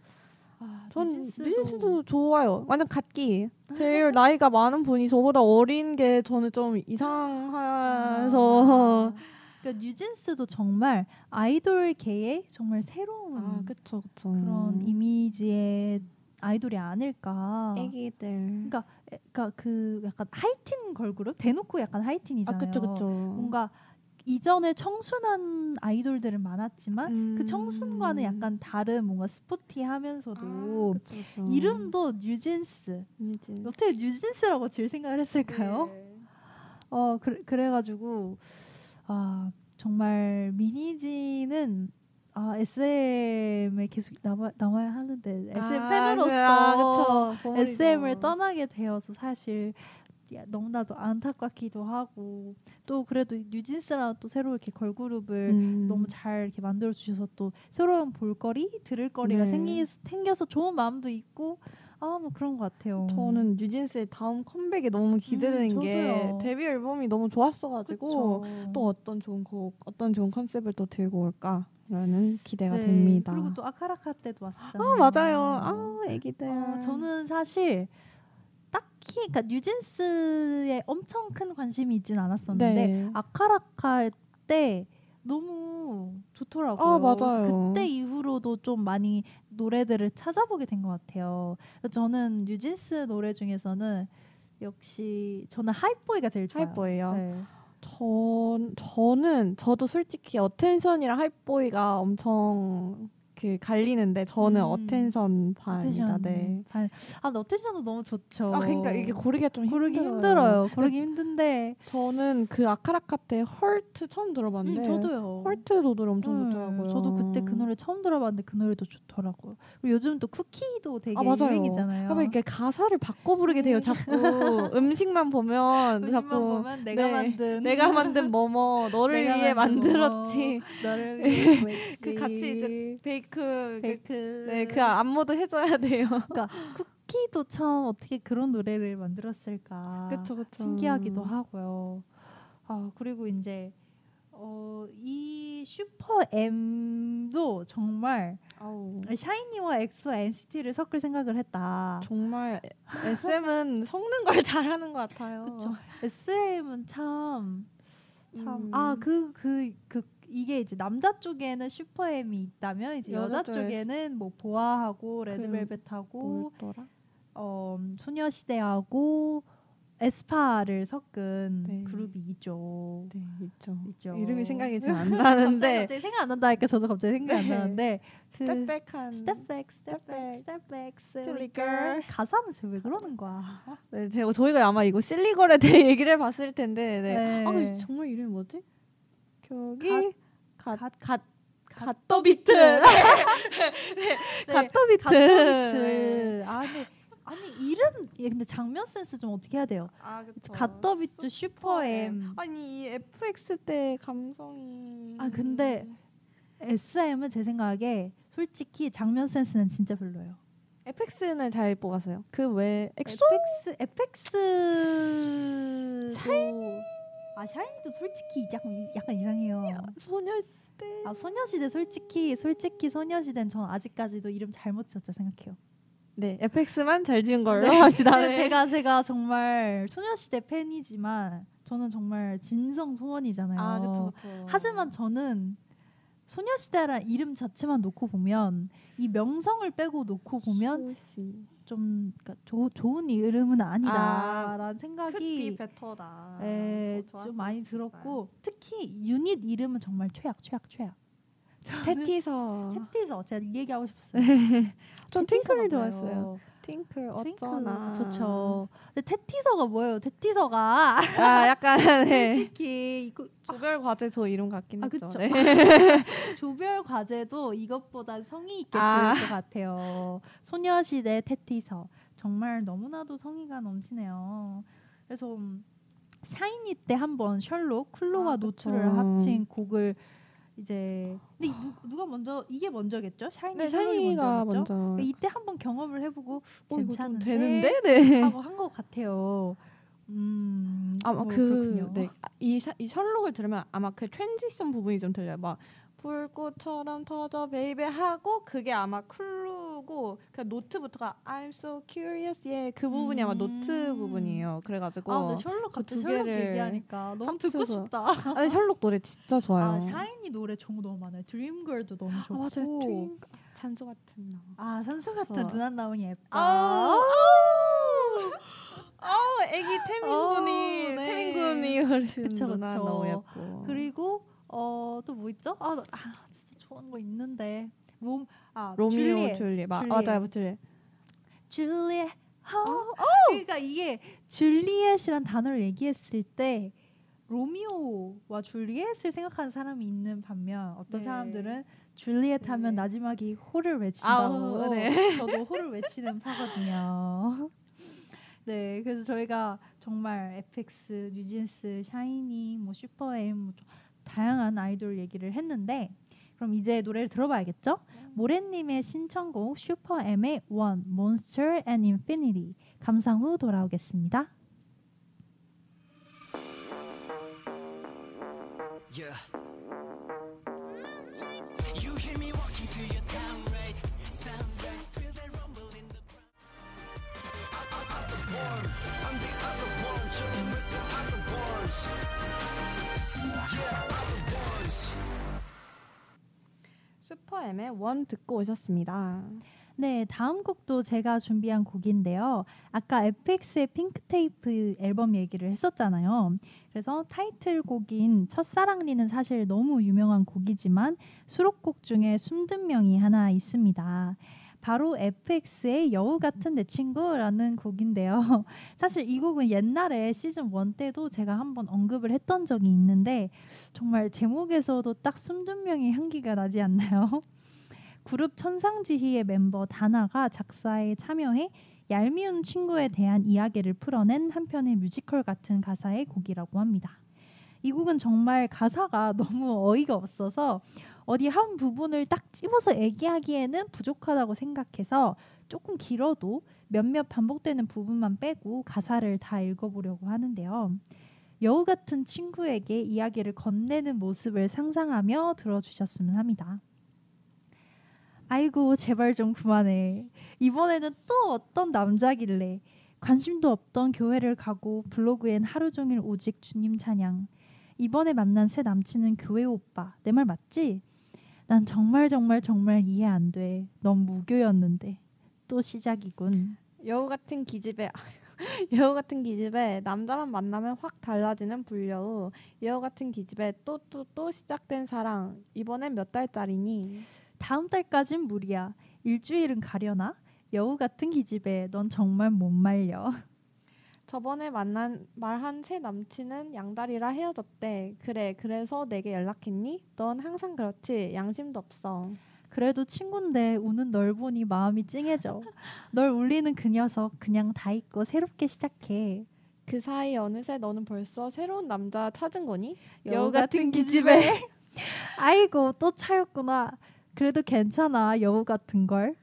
아, 전 뉴진스도- 뉴진스도 좋아요. 완전 갓기. 제일 나이가 많은 분이 저보다 어린 게 저는 좀 이상해서. [LAUGHS] 그러니까 뉴진스도 정말 아이돌계의 정말 새로운 아, 그쵸, 그쵸. 그런 이미지의 아이돌이 아닐까. 애기들. 그러니까, 에- 그러니까 그 약간 하이틴 걸그룹 대놓고 약간 하이틴이잖아요. 아, 그쵸, 그쵸. 뭔가 이전에 청순한 아이돌들은 많았지만 음. 그 청순과는 약간 다른 뭔가 스포티하면서도 아, 그쵸, 그쵸. 이름도 뉴진스. 뉴진. 어떻게 뉴진스라고 지을 생각을 했을까요? 네. 어 그래, 그래가지고 아 정말 미니지는 아 SM에 계속 남아, 남아야 하는데 SM 아, 팬으로서 그, 아, 그쵸. SM을. 떠나게 되어서 사실 야, 너무나도 안타깝기도 하고 또 그래도 뉴진스랑 또 새로 이렇게 걸그룹을 음. 너무 잘 이렇게 만들어 주셔서 또 새로운 볼거리 들을 거리가 네. 생기 생겨서 좋은 마음도 있고 아 뭐 그런 것 같아요. 저는 뉴진스의 다음 컴백이 너무 기대되는 음, 게. 데뷔 앨범이 너무 좋았어가지고 그쵸. 또 어떤 좋은 곡, 어떤 좋은 컨셉을 또 들고 올까 라는 기대가 네, 됩니다. 그리고 또 아카라카 때도 왔었잖아요. 아 맞아요. 아 애기들. 어, 저는 사실 딱히 그러니까 뉴진스에 엄청 큰 관심이 있진 않았었는데 네. 아카라카 때 너무 좋더라고요. 아, 맞아요. 그때 이후로도 좀 많이 노래들을 찾아보게 된 것 같아요. 저는 뉴진스 노래 중에서는 역시 저는 하이보이가 제일 좋아요. 하이보이요. 네. 전 저는 저도 솔직히 Attention이랑 Hype Boy가 엄청 그 갈리는데 저는 음. Attention. Attention. 네. 반- 아, Attention도 너무 좋죠. 아 그러니까 이게 고르기가 좀 고르기 힘들어요. 힘들어요. 고르기 힘든데. 저는 그 아카라카 때 Hurt 처음 들어봤는데 음, 저도요. Hurt 노래 엄청 음, 좋더라고요. 저도 그때 그 노래 처음 들어봤는데 그 노래도 좋더라고요. 그리고 요즘 또 Cookie도 되게 아 맞아요. 유행이잖아요. 그러면 이렇게 가사를 바꿔 부르게 돼요. 자꾸 [LAUGHS] 음식만 보면 음식만 자꾸 보면 내가 네. 만든 내가 만든 뭐뭐 너를 위해 만들었지. 너를 위해 구했지. 그 같이 이제 베이 크, bake 네, 그 안무도 해줘야 돼요. 쿠키도 참 어떻게 그런 노래를 만들었을까 그쵸 그쵸. 신기하기도 하고요. 아 그리고 이제 어, 이 슈퍼 M도 정말 아우. 샤이니와 엑소, NCT를 섞을 생각을 했다. 정말 SM은 섞는 걸 잘하는 것 같아요. 그쵸. SM은 참참 음. 아그 그 그 이게 이제 남자 쪽에는 슈퍼엠이 있다면 이제 여자, 여자 쪽에 쪽에는 뭐 보아하고 레드벨벳하고 뭐였더라? 어 소녀시대하고 에스파를 섞은 네. 그룹이 있죠. 네 있죠. 있죠. 이름이 생각이 잘안 [LAUGHS] 갑자기, 나는데 갑자기 생각 안 난다니까 저도 갑자기 생각이 안 네. 나는데 그 스텝백한 스텝백 스텝백 스텝백, girl 가사는 왜 그러는 거야? 네, 제가 저희가 아마 이거 silly girl에 대해 얘기를 해봤을 텐데, 네. 네. 아, 정말 이름이 뭐지? 갓- 갓갓 갓더비트. 네. [LAUGHS] 갓더비트. 아 근데 아니 이름 예, 근데 작명 센스 좀 어떻게 해야 돼요? 아, 그쵸. 갓더비트 슈퍼엠. 아니 이 FX 때 감성이. 아, 근데 SM은 제 생각에 솔직히 작명 센스는 진짜 별로예요. FX는 잘 뽑았어요. 그 외 엑소 FX FX 샤이니 아 샤이니도 솔직히 약간 약간 이상해요. 소녀시대. 아 소녀시대 솔직히 솔직히 소녀시대는 전 아직까지도 이름 잘못 지었다 생각해요. 네, FX만 잘 지은 걸로 네. 합시다. 근데 네. 제가 제가 정말 소녀시대 팬이지만 저는 정말 진성 소원이잖아요. 아, 그쵸, 그쵸. 하지만 저는 소녀시대라는 이름 자체만 놓고 보면 이 명성을 빼고 놓고 보면 소시. 좀 그러니까 조, 좋은 이름은 아니다라는 아, 생각이 베터다. 에, 더좀 많이 들었고 특히 유닛 이름은 정말 최악 최악 최악. 테티서. [LAUGHS] 테티서 제가 이 얘기하고 싶었어요. [LAUGHS] 전 팅클이? 좋았어요. 트윙클 어쩌나. 좋죠. 근데 테티서가 뭐예요? 테티서가 아 약간 [LAUGHS] 네. 솔직히 이거 조별 과제 저 이름 같긴 아, 했죠. 네. [LAUGHS] 조별 과제도 이것보다 성의 있게 아. 지을 것 같아요. 소녀시대 테티서 정말 너무나도 성의가 넘치네요. 그래서 음, 샤이니 때 한번 셜록, 클로와 아, 노출을 그쵸. 합친 곡을 이제 근데 먼저 이게 먼저겠죠? 샤이니 네, 샤이니가? 먼저. 이때 한번 경험을 해보고 어, 괜찮은데? 되는데? 네. 하고 한 것 같아요. 음, 아마 어, 그, 그렇군요. 네, 이, 샤, 이 셜록을 들으면 아마 그 transition 부분이 좀 들려요. 막 불꽃처럼 터져 baby 하고 그게 아마 clue고 그 note부터가 I'm so curious 예그 부분이 아마 노트 음. 부분이에요. 그래가지고 아, 근데 셜록 그 갑자기 두 셜록 얘기하니까 너무 듣고. 싶다. [LAUGHS] 아니 셜록 노래 진짜 좋아요. 아, 샤이니 노래 정말 너무 많아요. Dream Girl도 너무 좋고. 아, 맞아요. Dream 산소 같은 너. 아, 산소 같은 너- 누난 너무 예뻐. 아우 아우 애기 태민군이 어, 네. 태민군이 어르신 누나. 너무 예뻐. 그리고 어, 또 뭐 있죠? 아, 나- 아, 진짜 좋아하는 거 있는데. 몸 아, 로미오 줄리엣. 줄리 마, 줄리엣. 맞아요 줄리 줄리엣. 어, 그러니까 이게 줄리엣이란 단어를 얘기했을 때 로미오와 줄리엣을 생각하는 사람이 있는 반면 어떤 네. 사람들은 줄리엣 하면 네. 나지막이 호를 외친다고. 아우, 네. [LAUGHS] 저도 호를 외치는 파거든요. [LAUGHS] 네, 그래서 저희가 정말 FX, 뉴진스, 샤이니, 뭐 슈퍼엠 뭐 다양한 아이돌 얘기를 했는데 그럼 이제 노래를 들어봐야겠죠? 모래님의 신청곡 슈퍼엠의 One, Monster and Infinity 감상 후 돌아오겠습니다. Yeah. Yeah, 슈퍼엠의 원 듣고 오셨습니다. 네, 다음 곡도 제가 준비한 곡인데요. 아까 FX의 핑크테이프 앨범 얘기를 했었잖아요. 그래서 타이틀곡인 첫사랑리는 사실 너무 유명한 곡이지만 수록곡 중에 숨든 명이 하나 있습니다. 바로 FX의 여우 같은 내 친구라는 곡인데요. [LAUGHS] 사실 이 곡은 옛날에 시즌 1 때도 제가 한번 언급을 했던 적이 있는데 정말 제목에서도 딱 숨듣명의 향기가 나지 않나요? [LAUGHS] 그룹 천상지희의 멤버 다나가 작사에 참여해 얄미운 친구에 대한 이야기를 풀어낸 한편의 뮤지컬 같은 가사의 곡이라고 합니다. 이 곡은 정말 가사가 [LAUGHS] 너무 어이가 없어서 어디 한 부분을 딱 집어서 얘기하기에는 부족하다고 생각해서 조금 길어도 몇몇 반복되는 부분만 빼고 가사를 다 읽어보려고 하는데요. 여우 같은 친구에게 이야기를 건네는 모습을 상상하며 들어주셨으면 합니다. 아이고 제발 좀 그만해. 이번에는 또 어떤 남자길래 관심도 없던 교회를 가고 블로그엔 하루 종일 오직 주님 찬양. 이번에 만난 새 남친은 교회 오빠. 내 말 맞지? 난 정말 정말 정말 이해 안 돼. 넌 무교였는데. 또 시작이군. 여우 같은 기집애 [LAUGHS] 여우 같은 기집애 남자만 만나면 확 달라지는 불려우 여우 같은 기집애 또 또 또 시작된 사랑 이번엔 몇 달짜리니 다음 달까진 무리야. 일주일은 가려나? 여우 같은 기집애. 넌 정말 못 말려. [LAUGHS] 저번에 만난 말한 새 남친은 양다리라 헤어졌대 그래 그래서 내게 연락했니 넌 항상 그렇지 양심도 없어 그래도 친군데 우는 널 보니 마음이 찡해져. 널 울리는 그 녀석 그냥 다 잊고 새롭게 시작해. 그 사이 어느새 너는 벌써 새로운 남자 찾은 거니 여우 같은 기집애. 아이고 또 차였구나. 그래도 괜찮아 여우 같은 걸.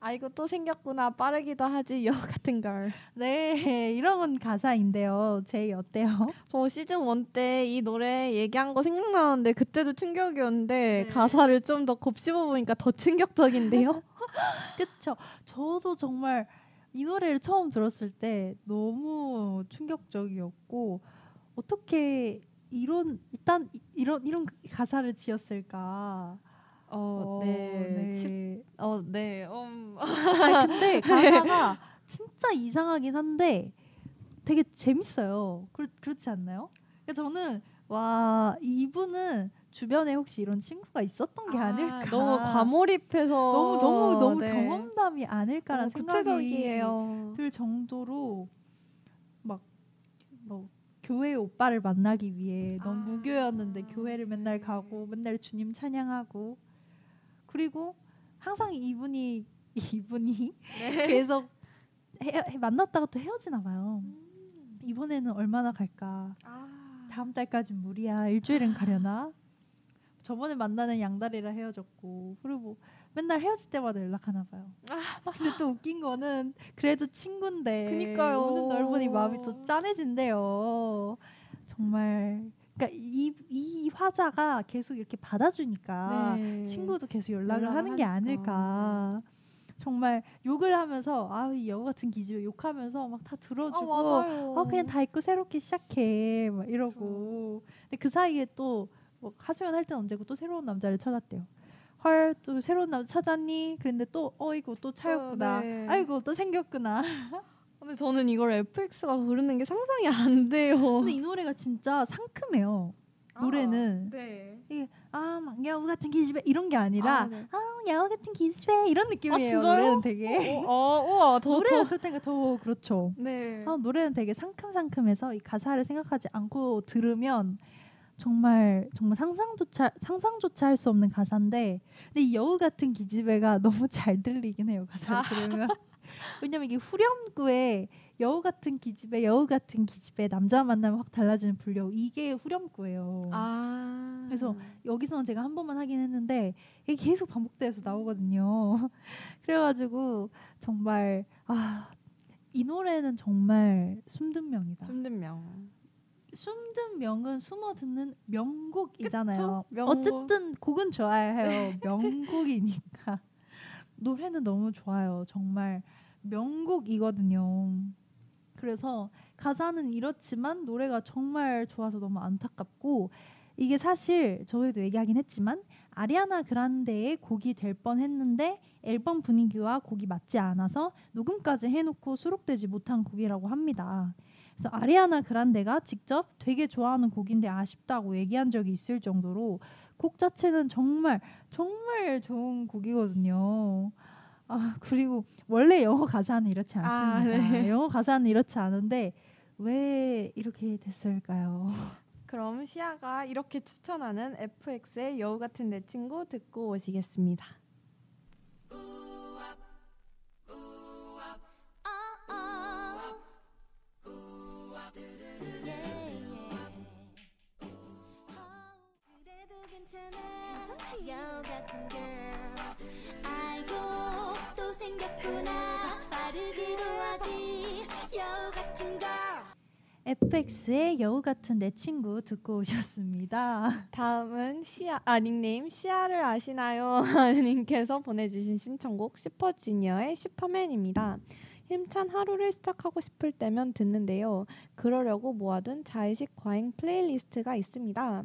아이고 또 생겼구나 빠르기도 하지 여우 [LAUGHS] 같은 걸 네 이런 건 가사인데요. 제인 어때요? 저 시즌 1 때 이 노래 얘기한 거 생각나는데 그때도 충격이었는데 네. 가사를 좀 더 곱씹어 보니까 더 충격적인데요. [LAUGHS] 그쵸? 저도 정말 이 노래를 처음 들었을 때 너무 충격적이었고 어떻게 이런 일단 이- 이런 이런 가사를 지었을까? 어, 네. 치- 어, 네. 음. 아 근데 가사가 진짜 이상하긴 한데 되게 재밌어요. 그렇, 그렇지 않나요? 그러니까 저는 와 이분은 주변에 혹시 이런 친구가 있었던 게 아, 닐까 너무 과몰입해서 너무 너무 너무 네. 경험담이 아닐까라는 생각이. 들 정도로 막 뭐 교회 오빠를 만나기 위해 너무 아. 무교였는데 교회를 맨날 가고 맨날 주님 찬양하고 그리고 항상 이분이 [LAUGHS] 이분이 네. 계속 헤, 헤- 만났다가 또 헤어지나 봐요. 이번에는 얼마나 갈까? 아. 다음 달까지 무리야. 일주일은 가려나? 저번에 만나는 양다리랑 헤어졌고 그리고 맨날 헤어질 때마다 연락하나 봐요. 근데 또 웃긴 거는 그래도 친구인데 그니까요. 오는 날 보니 마음이 또 짠해진대요. 정말 그러니까 이, 이 화자가 계속 이렇게 받아주니까 네. 친구도 계속 연락을 하는 게 하니까. 아닐까. 정말 욕을 하면서 아이 여우 같은 기집애 욕하면서 막다 아, 들어주고 맞아요. 어 그냥 다 잊고 새롭게 시작해 막 이러고 근데 그 사이에 또 뭐 하소연 할땐 언제고 또 새로운 남자를 찾았대요. 헐 또 새로운 남자 찾았니? 그런데 또 어이구 또 차였구나. 네. 아이고 또 생겼구나. [LAUGHS] 근데 저는 이걸 FX가 부르는 게 상상이 안 돼요. 근데 이 노래가 진짜 상큼해요. 노래는 네. 아막 여우 같은 기집애 이런 게 아니라 아, 네. 아 여우 같은 기집애 이런 느낌이에요. 진짜요? 노래는 되게 어, 어, 우와, 더, 노래가 더. 그렇다니까 더 그렇죠. 네. 아, 노래는 되게 상큼상큼해서 이 가사를 생각하지 않고 들으면 정말 정말 상상조차 상상조차 할 수 없는 가사인데 근데 이 여우 같은 기집애가 [LAUGHS] 너무 잘 들리긴 해요 가사를 아. 들으면 왜냐면 이게 후렴구에 여우 같은 기집애 여우 같은 기집애 남자 만나면 확 달라지는 불려 이게 후렴구예요. 아. 그래서 여기서는 제가 한 번만 하긴 했는데 이게 계속 반복돼서 나오거든요. [LAUGHS] 그래가지고 정말 아 이 노래는 정말 숨든 명이다. 힘든 명. 숨든 명은 숨어 듣는 명곡이잖아요. 명곡. 어쨌든 곡은 좋아야 해요. 명곡이니까 [LAUGHS] 노래는 너무 좋아요. 정말 명곡이거든요. 그래서 가사는 이렇지만 노래가 정말 좋아서 너무 안타깝고 이게 사실 저희도 얘기하긴 했지만 아리아나 그란데의 곡이 될 뻔했는데 앨범 분위기와 곡이 맞지 않아서 녹음까지 해놓고 수록되지 못한 곡이라고 합니다. 그래서 아리아나 그란데가 직접 되게 좋아하는 곡인데 아쉽다고 얘기한 적이 있을 정도로 곡 자체는 정말 정말 좋은 곡이거든요. 아 그리고 원래 영어 가사는 이렇지 아, 않습니다. 네. 영어 가사는 이렇지 않은데 왜 이렇게 됐을까요? 그럼 시아가 이렇게 추천하는 FX의 여우 같은 내 친구 듣고 오시겠습니다. 여우 같은 걸 FX의 여우 같은 내 친구 듣고 오셨습니다. [LAUGHS] 다음은 시아 아 닉네임 시아를 아시나요? [LAUGHS] 님께서 보내주신 신청곡 슈퍼주니어의 슈퍼맨입니다. 힘찬 하루를 시작하고 싶을 때면 듣는데요. 그러려고 모아둔 자의식 과잉 playlist가 있습니다.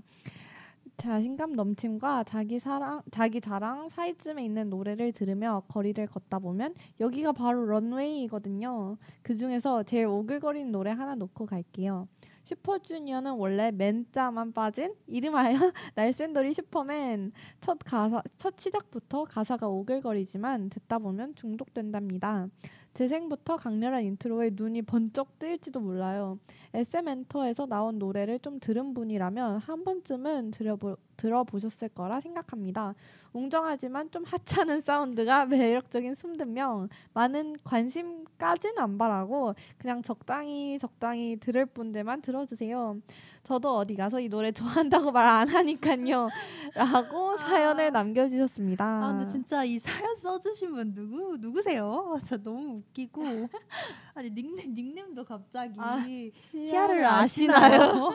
자신감 넘침과 자기 사랑, 자기 자랑 사이쯤에 있는 노래를 들으며 거리를 걷다 보면 여기가 바로 런웨이이거든요. 그 중에서 제일 오글거리는 노래 하나 놓고 갈게요. 슈퍼주니어는 원래 맨자만 빠진 이름하여 [LAUGHS] 날쌘돌이 슈퍼맨 첫 가사 첫 시작부터 가사가 오글거리지만 듣다 보면 중독된답니다. 재생부터 강렬한 인트로에 눈이 번쩍 뜨일지도 몰라요. SM 엔터에서 나온 노래를 좀 들은 분이라면 한 번쯤은 들어보, 들어보셨을 거라 생각합니다. 웅정하지만 좀 하찮은 사운드가 [LAUGHS] 매력적인 숨든 명. 많은 관심까지는 안 바라고 그냥 적당히 적당히 들을 분들만 들어주세요. 저도 어디 가서 이 노래 좋아한다고 말 안 하니까요. [LAUGHS] 라고 사연을 남겨주셨습니다. 아 근데 진짜 이 사연 써주신 분 누구 누구세요? 저 너무 웃기고 [LAUGHS] 아니 닉네임 닉네임도 갑자기 아, 시아를 아시나요?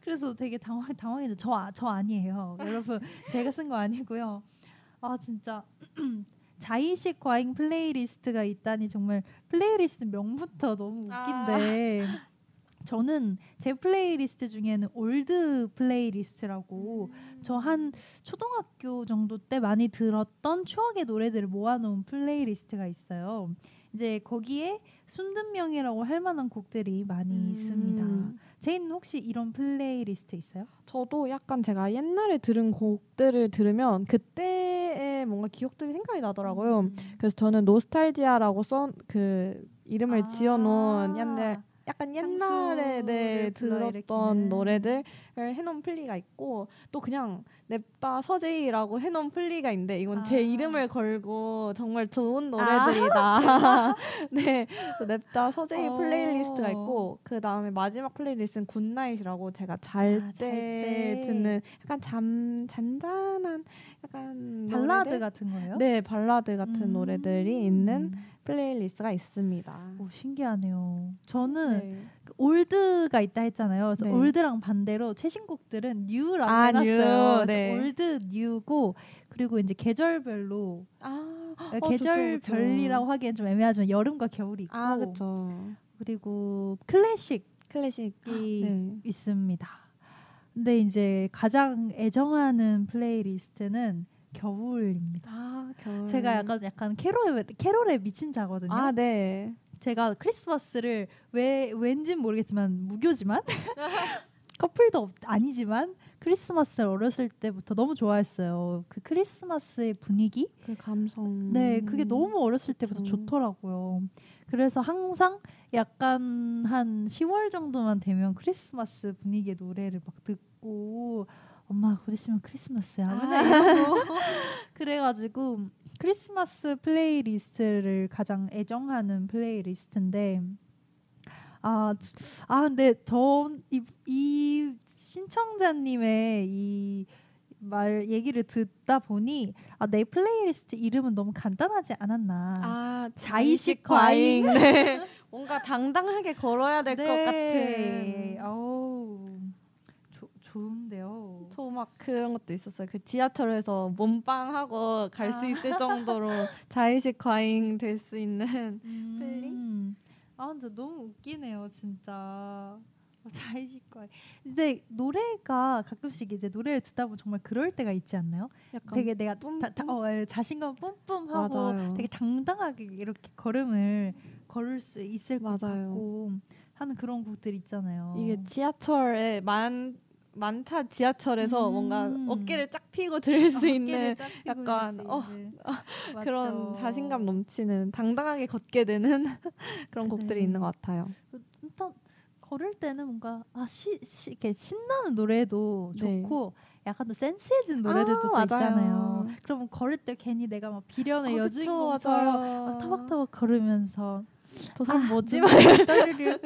그래서 되게 당황 당황해서 저, 아- 저 아니에요. 여러분 제가 쓴 거 아니고요. 아 진짜 [CLEARS THROAT] 자의식 과잉 playlist가 있다니 정말 플레이리스트 명부터 너무 웃긴데 [LAUGHS] 저는 제 플레이리스트 중에는 old playlist라고 저한 초등학교 정도 때 많이 들었던 추억의 노래들을 모아놓은 playlist가 있어요. 이제 거기에 숨듣명이라고 할 만한 곡들이 많이 음. 있습니다. 제인 혹시 이런 플레이리스트 있어요? 저도 약간 제가 옛날에 들은 곡들을 들으면 그때의 뭔가 기억들이 생각이 나더라고요. 음. 그래서 저는 nostalgia라고 써 그 이름을 아. 지어놓은 옛날 약간 옛날에 네, 들었던. 노래들을 해놓은 플리가 있고 또 그냥 냅다 서재희라고 해놓은 플리가 있는데 이건 제 아. 이름을 걸고 정말 좋은 아. 노래들이다. [LAUGHS] 네, 그 냅다 서재희 어. 플레이리스트가 있고 그 다음에 마지막 플레이리스트는 good night이라고 제가 잘 아, 때잘 때. 듣는 약간 잠 잔잔한 약간 발라드 노래들? 같은 거예요? 네 발라드 같은 음. 노래들이 있는 플레이리스트가 있습니다. 오, 신기하네요. 저는 네. 그 old가 있다 했잖아요. 그래서 네. old랑 반대로 최신곡들은 new라고 아, 해놨어요. new. 그래서 네. old, new고 그리고 이제 계절별로 아 어, 계절별이라고 하기엔 좀 애매하지만 여름과 겨울이 있고 아. 그리고 클래식이 클래식 네. 있습니다. 근데 이제 가장 애정하는 플레이리스트는 겨울입니다. 아 겨울. 제가 약간 약간 캐롤에 캐롤에 미친 자거든요. 아 네. 제가 크리스마스를 왜 왠진 모르겠지만 무교지만 [LAUGHS] 커플도 없, 아니지만 크리스마스를 어렸을 때부터 너무 좋아했어요. 그 크리스마스의 분위기? 그 감성. 네, 그게 너무 어렸을 때부터 그쵸. 좋더라고요. 그래서 항상 약간 한 10월 정도만 되면 크리스마스 분위기의 노래를 막 듣고 엄마 곧 있으면 크리스마스야. 이러고 [LAUGHS] 그래가지고 크리스마스 플레이리스트를 가장 애정하는 플레이리스트인데 아, 아 근데 저이 이 신청자님의 이 말 얘기를 듣다 보니 아, 내 플레이리스트 이름은 너무 간단하지 않았나. 아 자의식 과잉. 네. [LAUGHS] 뭔가 당당하게 걸어야 될것 네. 같은. 어우 조, 좋은데요. 저 막 그런 것도 있었어요. 그 지하철에서 몸빵하고 갈수 아. 있을 정도로 [LAUGHS] 자의식 과잉 될 수 있는. 음. 아 근데 너무 웃기네요 진짜. 자의식과 근데 노래가 가끔씩 이제 노래를 듣다 보면 정말 그럴 때가 있지 않나요? 약간 되게 내가 뿜뿜? 다, 다, 어, 예, 자신감 뿜뿜하고 맞아요. 되게 당당하게 이렇게 걸음을 걸을 수 있을 것 맞아요. 같고 하는 그런 곡들 있잖아요. 이게 지하철에 만 만차 지하철에서 음. 뭔가 어깨를 쫙 피고 들을 수 있는 쫙 펴고 약간, 수 어. [LAUGHS] 그런. 자신감 넘치는 당당하게 걷게 되는 [LAUGHS] 그런 곡들이 네. 있는 것 같아요. 일단 걸을 때는 뭔가 아, 시, 시, 이렇게 신나는 노래도 네. 좋고 약간 또 센스해진 노래들도 아. 있잖아요. 그러면 걸을 때 괜히 내가 막 비련의 아, 여주인공처럼 터벅터벅 걸으면서 저 사람 뭐지? 눈 떨리려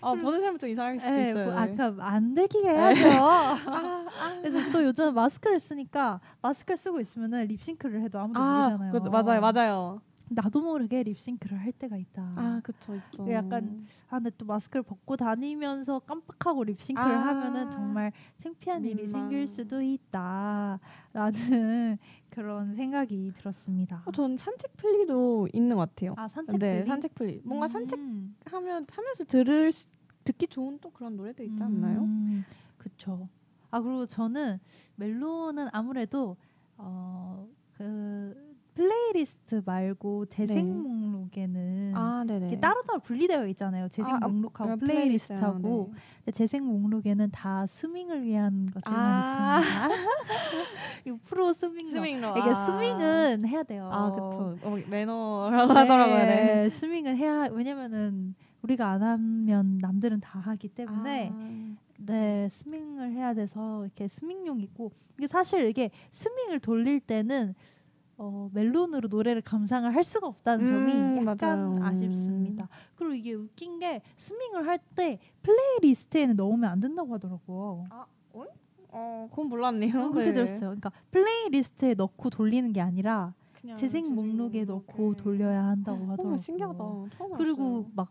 아 보는 사람 좀 이상할 수도 예, 있어요. 뭐 네. 아까 안 들키게 해야죠. 아, 그래서 또 요즘 마스크를 쓰니까 마스크를 쓰고 있으면은 립싱크를 해도 아무도 아, 모르잖아요. 그, 맞아요, 맞아요. 나도 모르게 립싱크를 할 때가 있다. 아, 그쵸, 있죠. 그 약간 아 근데 또 마스크를 벗고 다니면서 깜빡하고 립싱크를 아. 하면은 정말 창피한 일이 민망. 생길 수도 있다라는 [LAUGHS] 그런 생각이 들었습니다. 어, 전 산책 플리도 있는 것 같아요. 아 산책 네, 플리? 산책 플리. 뭔가 음. 산책하면 하면서 들을 수- 듣기 좋은 또 그런 노래도 있지 않나요? 음, 그쵸. 아 그리고 저는 멜론은 아무래도 어그 플레이리스트 말고 재생 네. 목록에는 아, 네네. 이게 따로 따로 분리되어 있잖아요. 재생 아, 아, 목록하고 아, 플레이리스트하고 네. 재생 목록에는 다 스밍을 위한 것들만 아. 있습니다. [LAUGHS] 이 프로 스밍 스밍로. 이게 아. 스밍은 해야 돼요. 아, 그쵸. 어, 매너라고 하더라고요. 네. 스밍을 해야 왜냐면은 우리가 안 하면 남들은 다 하기 때문에 아, 네 스밍을 해야 돼서 이렇게 스밍용 있고 이게 사실 이게 스밍을 돌릴 때는 어, 멜론으로 노래를 감상을 할 수가 없다는 점이 음, 약간 맞아요. 아쉽습니다. 그리고 이게 웃긴 게 스밍을 할 때 플레이리스트에는 넣으면 안 된다고 하더라고요. 어, 그건 몰랐네요. 어, 그렇게 네. 들었어요. 그러니까 플레이리스트에 넣고 돌리는 게 아니라 그냥 재생 목록에 넣고 돌려야 한다고 하더라고요. 어, 신기하다. 처음 그리고 알았어요. 막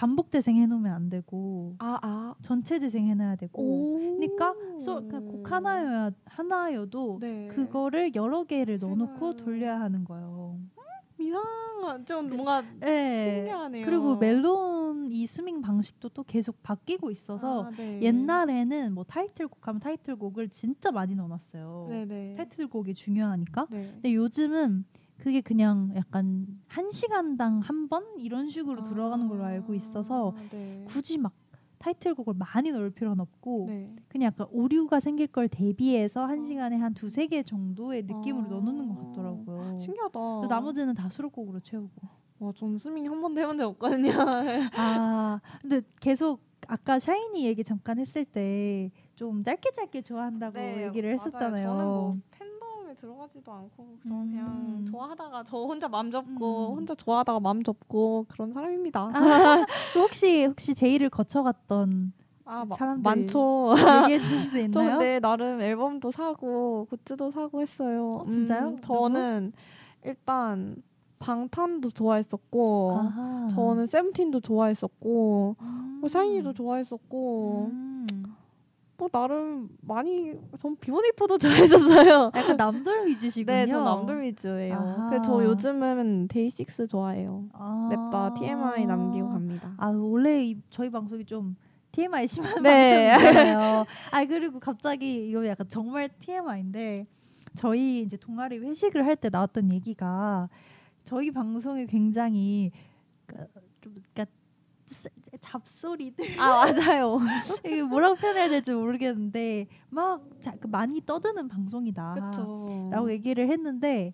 반복 재생 해 놓으면 안 되고 아, 아. 전체 재생 해 놔야 되고 오. 그러니까 소, 그곡 하나여야 하나여도 네. 그거를 여러 개를 넣어놓고. 돌려야 하는 거예요. 이상한 좀 뭔가 네. 신기하네요. 그리고 멜론 이 스밍 방식도 또 계속 바뀌고 있어서 아, 네. 옛날에는 뭐 타이틀곡 하면 타이틀곡을 진짜 많이 넣어놨어요. 네네. 타이틀곡이 중요하니까. 네. 근데 요즘은 그게 그냥 약간 한 시간당 한 번 이런 식으로 들어가는 걸로 알고 있어서 아, 네. 굳이 막 타이틀곡을 많이 넣을 필요는 없고 네. 그냥 약간 오류가 생길 걸 대비해서 한 시간에 한 두세 개 정도의 느낌으로 아. 넣어놓는 것 같더라고요. 신기하다. 나머지는 다 수록곡으로 채우고. 와, 전 스밍 한 번도 해본 적 없거든요. [LAUGHS] 아 근데 계속 아까 샤이니 얘기 잠깐 했을 때 좀 짧게 짧게 좋아한다고 얘기를 했었잖아요. 네, 저는 뭐 팬덤에 들어가지도 않고 저 음. 그냥 좋아하다가 저 혼자 마음 접고 음. 혼자 좋아하다가 마음 접고 그런 사람입니다. 아, [LAUGHS] 그 혹시 혹시 제이를 거쳐갔던 아, 마- 사람들 많죠. 얘기해 주실 수 [LAUGHS] 저 있나요? 근데 나름 앨범도 사고 굿즈도 사고 했어요. 어, 진짜요? 음, 저는 일단 방탄도 좋아했었고 아하. 저는 세븐틴도 좋아했었고 음. 뭐 샤이니도 좋아했었고 음. 뭐 나름 많이 전 비오네이퍼도 좋아했었어요. 약간 남돌 위주시군요. 네, 저 남들 위주예요. 아하. 근데 저 요즘은 데이식스 좋아해요. 아. 냅다 TMI 남기고 갑니다. 아 원래 이, 저희 방송이 좀 TMI 심한 네. 방송이잖아요. 아 그리고 갑자기 이거 약간 정말 TMI인데 저희 이제 동아리 회식을 할 때 나왔던 얘기가 저희 방송이 굉장히 그, 좀 그러니까 쓰- 잡소리들 아 맞아요. [LAUGHS] 이게 뭐라고 표현해야 될지 모르겠는데 막 자, 그 많이 떠드는 방송이다. 그렇죠. 라고 얘기를 했는데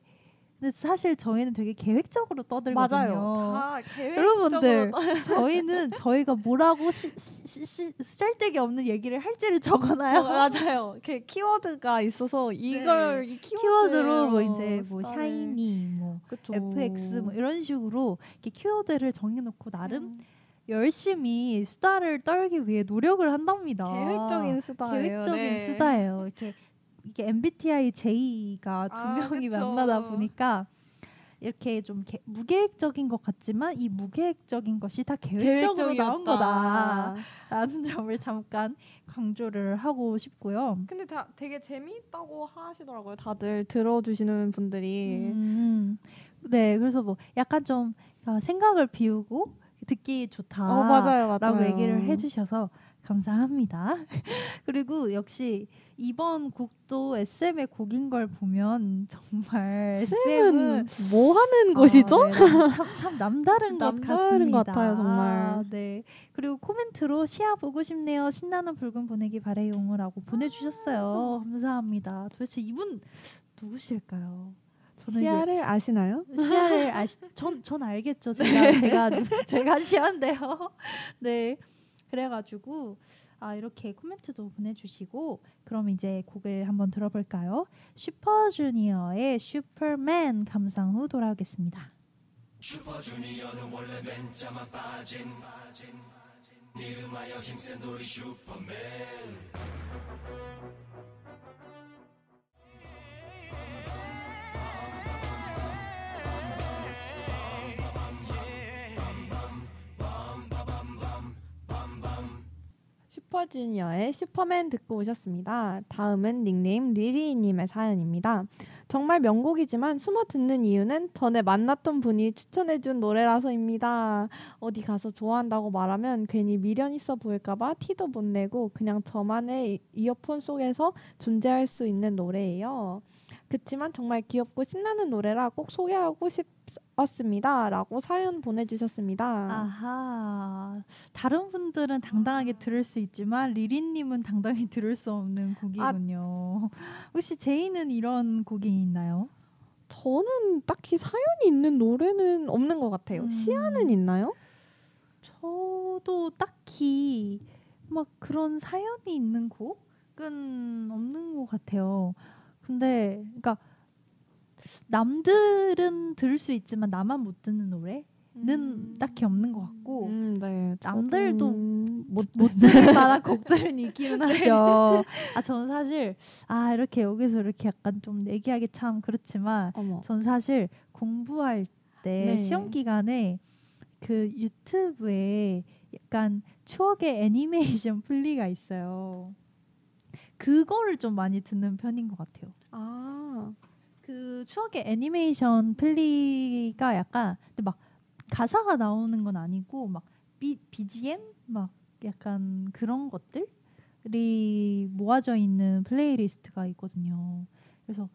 근데 사실 저희는 되게 계획적으로 떠들거든요. 맞아요. 다 여러분들 계획적으로 [LAUGHS] 저희는 저희가 뭐라고 시, 시, 시, 쓸데기 없는 얘기를 할지를 떠- 적어놔요. 맞아요. 이렇게 키워드가 있어서 이걸 이 키워드 키워드 로 뭐 이제 뭐 샤이니, 뭐 그쵸. FX 뭐 이런 식으로 이렇게 키워드를 정해놓고 나름 음, 열심히 수다를 떨기 위해 노력을 한답니다. 계획적인 수다예요. 계획적인 네. 수다예요. 이렇게 이게 MBTI J가 두 아, 명이 그쵸. 만나다 보니까 이렇게 좀 개- 무계획적인 것 같지만 이 무계획적인 것이 다 계획적으로 나온 거다라는 점을 잠깐 강조를 하고 싶고요. 근데 다 되게 재미있다고 하시더라고요. 다들 들어주시는 분들이. 음, 네, 그래서 뭐 약간 좀 아, 생각을 비우고 듣기 좋다. 어 맞아요, 맞아요. 라고 얘기를 해주셔서 감사합니다. [LAUGHS] 그리고 역시 이번 곡도 SM의 곡인 걸 보면 정말 SM은 뭐 하는 곳이죠? 참, 참 남다른 [LAUGHS] 것 남다른 같습니다. 것 같아요, 정말. 아, 네. 그리고 코멘트로 시야 보고 싶네요. 신나는 붉은 보내기 바래용이라고 보내주셨어요. 감사합니다. 도대체 이분 누구실까요? 시야를 아시나요? 시야를 아시 전, 전 알겠죠. 제가 제가 제가 시야인데요. [LAUGHS] 네. 그래가지고 아 이렇게 코멘트도 보내주시고 그럼 이제 곡을 한번 들어볼까요? 슈퍼주니어의 슈퍼맨 감상 후 돌아오겠습니다. 슈퍼주니어는 원래 맨자만 빠진. 이름하여 힘센 우리 슈퍼맨 슈퍼주니어의 슈퍼맨 듣고 오셨습니다. 다음은 닉네임 리리님의 사연입니다. 정말 명곡이지만 숨어 듣는 이유는 전에 만났던 분이 추천해준 노래라서입니다. 어디 가서 좋아한다고 말하면 괜히 미련 있어 보일까봐 티도 못 내고 그냥 저만의 이어폰 속에서 존재할 수 있는 노래예요. 그치만 정말 귀엽고 신나는 노래라 꼭 소개하고 싶 었습니다. 라고 사연 보내주셨습니다. 아하 다른 분들은 당당하게 들을 수 있지만 리리님은 당당히 [LAUGHS] 들을 수 없는 곡이군요 혹시 제이는 이런 곡이 있나요? 저는 딱히 사연이 있는 노래는 없는 것 같아요. 음. 시야는 있나요? 저도 딱히 막 그런 사연이 있는 곡은 없는 것 같아요. 근데 그러니까 남들은 들을 수 있지만 나만 못 듣는 노래 는 딱히 없는 것 같고 음, 네. 남들도 못, 못 들을 [LAUGHS] 만한 곡들은 있기는 하죠. 아 저는 사실 아 이렇게 여기서 이렇게 약간 좀 얘기하기 참 그렇지만 어머. 전 사실 공부할 때 네. 시험 기간에 그 유튜브에 약간 추억의 애니메이션 [LAUGHS] 플리가 있어요. 그거를 좀 많이 듣는 편인 것 같아요. 아, 그 추억의 애니메이션 플리가 약간 근데 막 가사가 나오는 건 아니고 막 B, BGM 막 약간 그런 것들이 모아져 있는 플레이리스트가 있거든요. 그래서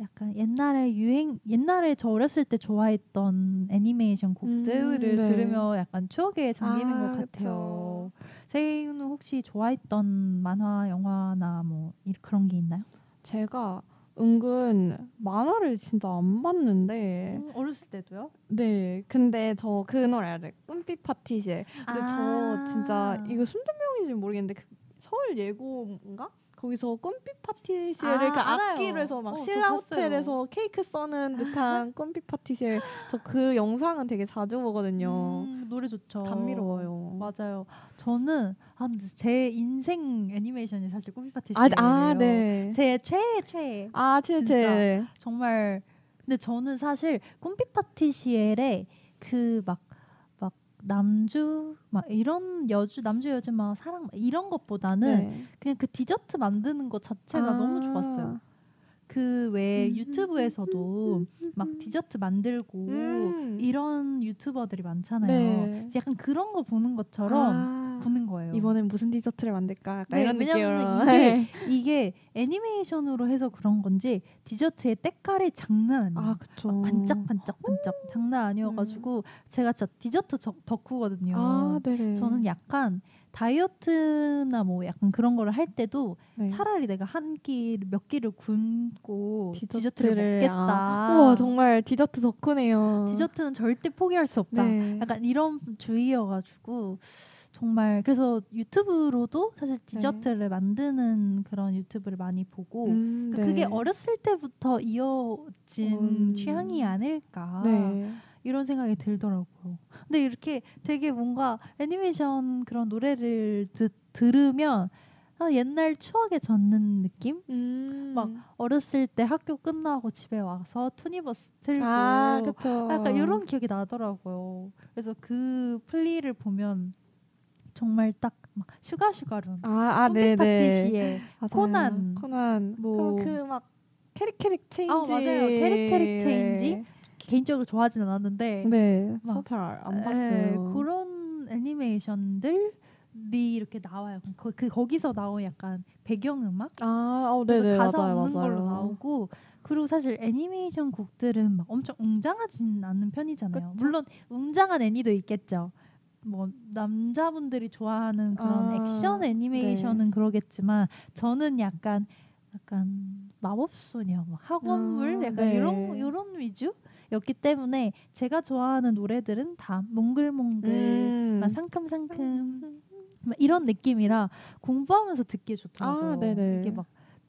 약간 옛날에 유행 옛날에 저 어렸을 때 좋아했던 애니메이션 곡들을 음, 네. 들으며 약간 추억에 잠기는 아, 것 같아요. 세이는 혹시 좋아했던 만화, 영화나 뭐 이- 그런 게 있나요? 제가 은근 만화를 진짜 안 봤는데. 음, 어렸을 때도요? 네. 근데 저 그 노래 알아요. 꿈빛 파티시에 근데 아. 저 진짜 이거 순전명인지 모르겠는데 그 서울 예고인가 거기서 꿈빛 파티시에를 아, 그. 악기로 막 어, 저 신라. 호텔에서 케이크 써는 [LAUGHS] 듯한 꿈빛 파티시에 저 그 영상은 되게 자주 보거든요. 음, 노래 좋죠. 감미로워요. 맞아요. 저는 아, 제 인생 애니메이션이 사실 꿈비 파티시예요. 아, 아 네. 제 최애 최애. 아, 채채. 정말 근데 저는 사실 꿈빛 파티시엘의 그막막 남주 막 이런 여주 남주 여주 막 사랑 막 이런 것보다는 네. 그냥 그 디저트 만드는 것 자체가 아. 너무 좋았어요. 그외 음. 유튜브에서도 막 디저트 만들고 음. 이런 유튜버들이 많잖아요. 네. 약간 그런 거 보는 것처럼 아, 보는 거예요. 이번엔 무슨 디저트를 만들까? 네, 이런 느낌으로. 이게 이게 애니메이션으로 해서 그런 건지 디저트의 때깔이 장난 아니에요. 아, 그쵸. 막 반짝반짝 반짝 장난 아니어가지고 제가 진짜 디저트 저- 덕후거든요. 아. 저는 약간 다이어트나 뭐 약간 그런 거를 할 때도 네. 차라리 내가 한 끼 몇 끼를 굶고 디저트를, 디저트를, 먹겠다. 아, 우와, 정말 디저트 덕후네요. 디저트는 절대 포기할 수 없다. 네. 약간 이런 주의여가지고 정말 그래서 유튜브로도 사실 네. 디저트를 만드는 그런 유튜브를 많이 보고 음, 그러니까 그게 어렸을 때부터 이어진 음. 취향이 아닐까 네. 이런 생각이 들더라고요. 근데 이렇게 되게 뭔가 애니메이션 그런 노래를 듣, 들으면 아, 옛날 추억에 젖는 느낌? 음. 막 어렸을 때 학교 끝나고 집에 와서 투니버스 틀고 아, 그쵸. 약간 이런 기억이 나더라고요. 그래서 그 플리를 보면 정말 딱 막 슈가 슈가룬, 아, 아, 네네. 맞아요. 코난, 코난. 뭐- 그막 캐릭 캐릭 체인지. 아, 맞아요. 캐릭 캐릭 체인지? 개인적으로 좋아하진 않았는데 네. 막- 저잘안 에, 봤어요. 그런 애니메이션들 이 이렇게 나와요. 그, 그 거기서 나온 약간 배경 음악 아, 어, 네네. 가사 맞아요, 없는 맞아요. 걸로 나오고 그리고 사실 애니메이션 곡들은 막 엄청 웅장하진 않는 편이잖아요. 그쵸. 물론 웅장한 애니도 있겠죠. 뭐 남자분들이 좋아하는 그런 아, 액션 애니메이션은 그러겠지만 저는 약간 약간 마법소녀, 뭐 학원물 아, 약간 네. 이런 이런 위주 였기 때문에 제가 좋아하는 노래들은 다 몽글몽글, 음. 막 상큼상큼 [LAUGHS] 막 이런 느낌이라 공부하면서 듣기 좋더라고요. 아, 네네. 이게 막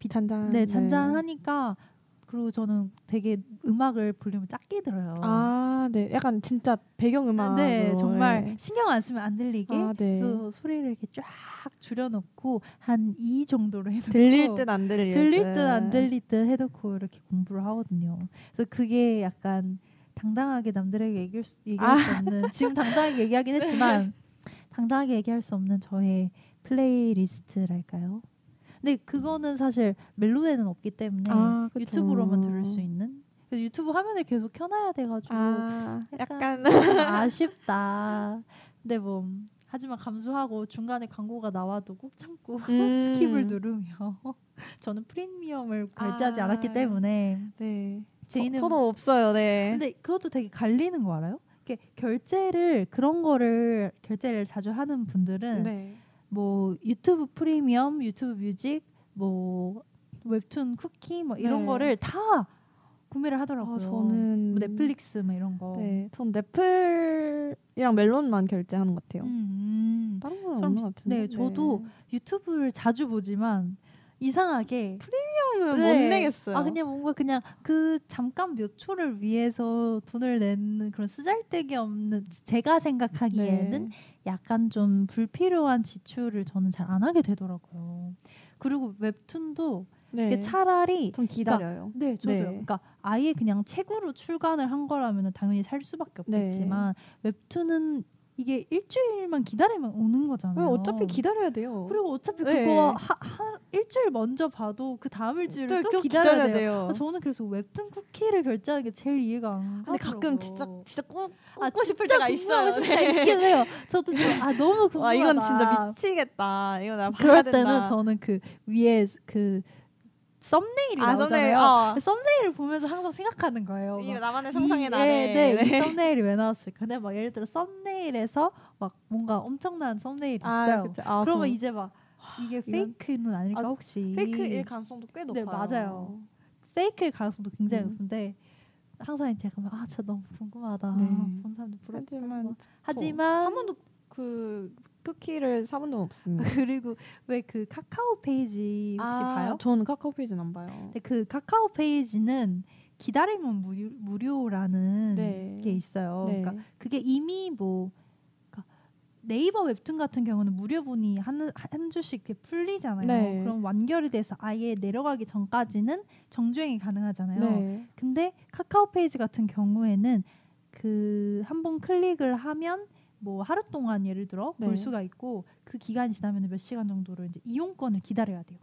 잔잔. 네, 잔잔하니까 그리고 저는 되게 음악을 볼륨을 작게 들어요. 아, 네. 약간 진짜 배경 음악. 네, 정말 신경 안 쓰면 안 들리게. 아, 네. 그래서 소리를 이렇게 쫙 줄여놓고 한이 정도로 해놓고 들릴 듯 안 들릴 듯. 들릴 듯 안 들릴 듯 해놓고 이렇게 공부를 하거든요. 그래서 그게 약간 당당하게 남들에게 얘기할 수, 얘기할 수 없는 [LAUGHS] 지금 당당하게 얘기하긴 했지만 당당하게 얘기할 수 없는 저의 플레이리스트랄까요? 근데 그거는 사실 멜론에는 없기 때문에 아. 유튜브로만 들을 수 있는. 그래서 유튜브 화면을 계속 켜놔야 돼가지고 아, 약간 약간. [LAUGHS] 아쉽다. 근데 뭐 하지만 감수하고 중간에 광고가 나와도 꾹 참고 [LAUGHS] 음. 스킵을 누르며 [LAUGHS] 저는 프리미엄을 결제하지 아. 않았기 때문에 네. 제이는 저, 도 없어요. 네. 근데 그것도 되게 갈리는 거 알아요? 이렇게 결제를 그런 거를 결제를 자주 하는 분들은 네. 뭐 유튜브 프리미엄, 유튜브 뮤직, 뭐 웹툰 쿠키 뭐 이런 네. 거를 다 구매를 하더라고요. 아, 저는 뭐 넷플릭스 뭐 이런 거. 네, 전 넷플이랑 멜론만 결제하는 것 같아요. 음, 음. 다른 건 없는 것 같은데. 네, 저도 유튜브를 자주 보지만 이상하게 프리미엄 은 네. 못 내겠어요. 아 그냥 뭔가 그냥 그 잠깐 몇 초를 위해서 돈을 내는 그런 쓰잘데기 없는 제가 생각하기에는 네. 약간 좀 불필요한 지출을 저는 잘 안 하게 되더라고요. 그리고 웹툰도 네. 차라리 좀 기다려요. 네, 저도요. 네. 그러니까 아예 그냥 책으로 출간을 한 거라면 당연히 살 수밖에 네. 없겠지만 웹툰은 이게 일주일만 기다리면 오는 왜 거잖아요. 어차피 기다려야 돼요. 그리고 어차피 네. 그거 하, 하, 일주일 먼저 봐도 그 다음 일주일을 또, 또 기다려야, 돼요. 돼요. 아, 저는 그래서 웹툰 쿠키를 결제하는 게 제일 이해가 안 근데 가더라고요. 가끔 진짜 진짜 꾸, 아, 꾸 싶을 진짜 때가 있어요. 싶다 네. 있긴 해요. 저도 좀, 아 너무 궁금하다. 와 이건 진짜 미치겠다. 이거 나 봐야 그럴 된다. 때는 저는 그 위에 그 썸네일이 아, 나오잖아요. 썸네일, 어. 그 썸네일을 보면서 항상 생각하는 거예요. 막 나만의 이- 상상의 나래. 네, 네, 이 썸네일이 왜 나왔을까? 근데 막 예를 들어 썸네일에서 막 뭔가 엄청난 썸네일이 있어요. 아, 그쵸. 아, 그러면 그럼 이제 막 이게 이건- 페이크는 아닐까 아, 혹시? 페이크일 가능성도 꽤 네, 높아요. 맞아요. 페이크일 가능성도 굉장히 음. 높은데 항상 제가 막, 아 진짜 너무 궁금하다. 네. 본 사람들 부럽다. 하지만 하지만 한 번도 그 쿠키를 사본 적 없습니다. [LAUGHS] 그리고 왜 그 카카오 페이지 혹시 봐요? 저는 카카오 페이지는 안 봐요. 근데 그 카카오 페이지는 기다리면 무료, 무료라는 네. 게 있어요. 네. 그러니까 그게 이미 뭐 그러니까 네이버 웹툰 같은 경우는 무료분이 한, 한 주씩 이렇게 풀리잖아요. 네. 그럼 완결이 돼서 아예 내려가기 전까지는 정주행이 가능하잖아요. 네. 근데 카카오 페이지 같은 경우에는 그 한 번 클릭을 하면 뭐 하루 동안 예를 들어 네. 볼 수가 있고 그 기간이 지나면 몇 시간 정도를 이제 이용권을 기다려야 돼요.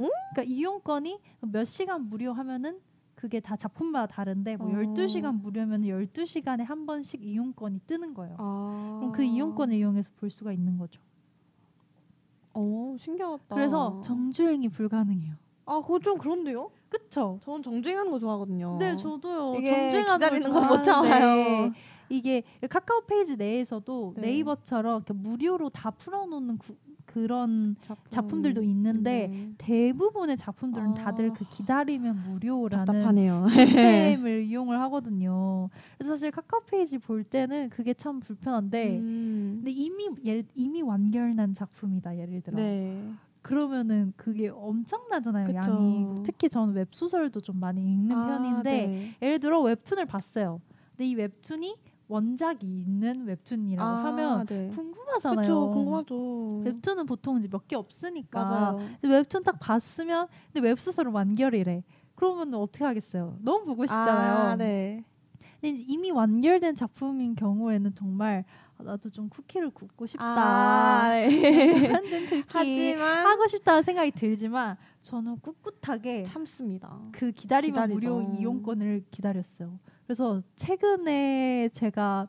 응? 그러니까 이용권이 몇 시간 무료 하면은 그게 다 작품마다 다른데 뭐 어. 12시간 무료면 12시간에 한 번씩 이용권이 뜨는 거예요. 아. 그럼 그 이용권을 이용해서 볼 수가 있는 거죠. 어 신기하다. 그래서 정주행이 불가능해요. 아 그거 좀 그런데요? 그쵸? 저는 정주행하는 거 좋아하거든요. 네, 저도요. 이게 정주행하는 기다리는 걸거못 참아요. 이게 카카오 페이지 내에서도 네. 네이버처럼 무료로 다 풀어놓는 구- 그런 작품. 작품 들도 있는데 네. 대부분의 작품들은 아. 다들 그 기다리면 무료라는 답답하네요. [LAUGHS] 시스템을 이용을 하거든요. 그래서 사실 카카오 페이지 볼 때는 그게 참 불편한데 음. 근데 이미 예를, 이미 완결난 작품이다 예를 들어 네. 그러면은 그게 엄청나잖아요 그쵸. 양이 특히 저는 웹소설도 좀 많이 읽는 아, 편인데 네. 예를 들어 웹툰을 봤어요. 근데 이 웹툰이 원작이 있는 웹툰이라고 아, 하면 네. 궁금하잖아요. 그쵸 궁금하죠. 웹툰은 보통 이제 몇 개 없으니까. 웹툰 딱 봤으면 근데 웹소설은 완결이래. 그러면 어떻게 하겠어요? 너무 보고 싶잖아요. 아, 네. 근데 이미 완결된 작품인 경우에는 정말 아, 나도 좀 쿠키를 굽고 싶다. 아, 네. 쿠키 [LAUGHS] 하지만 하고 싶다는 생각이 들지만 저는 꿋꿋하게 참습니다. 그 기다리면 기다리죠. 무료 이용권을 기다렸어요. 그래서 최근에 제가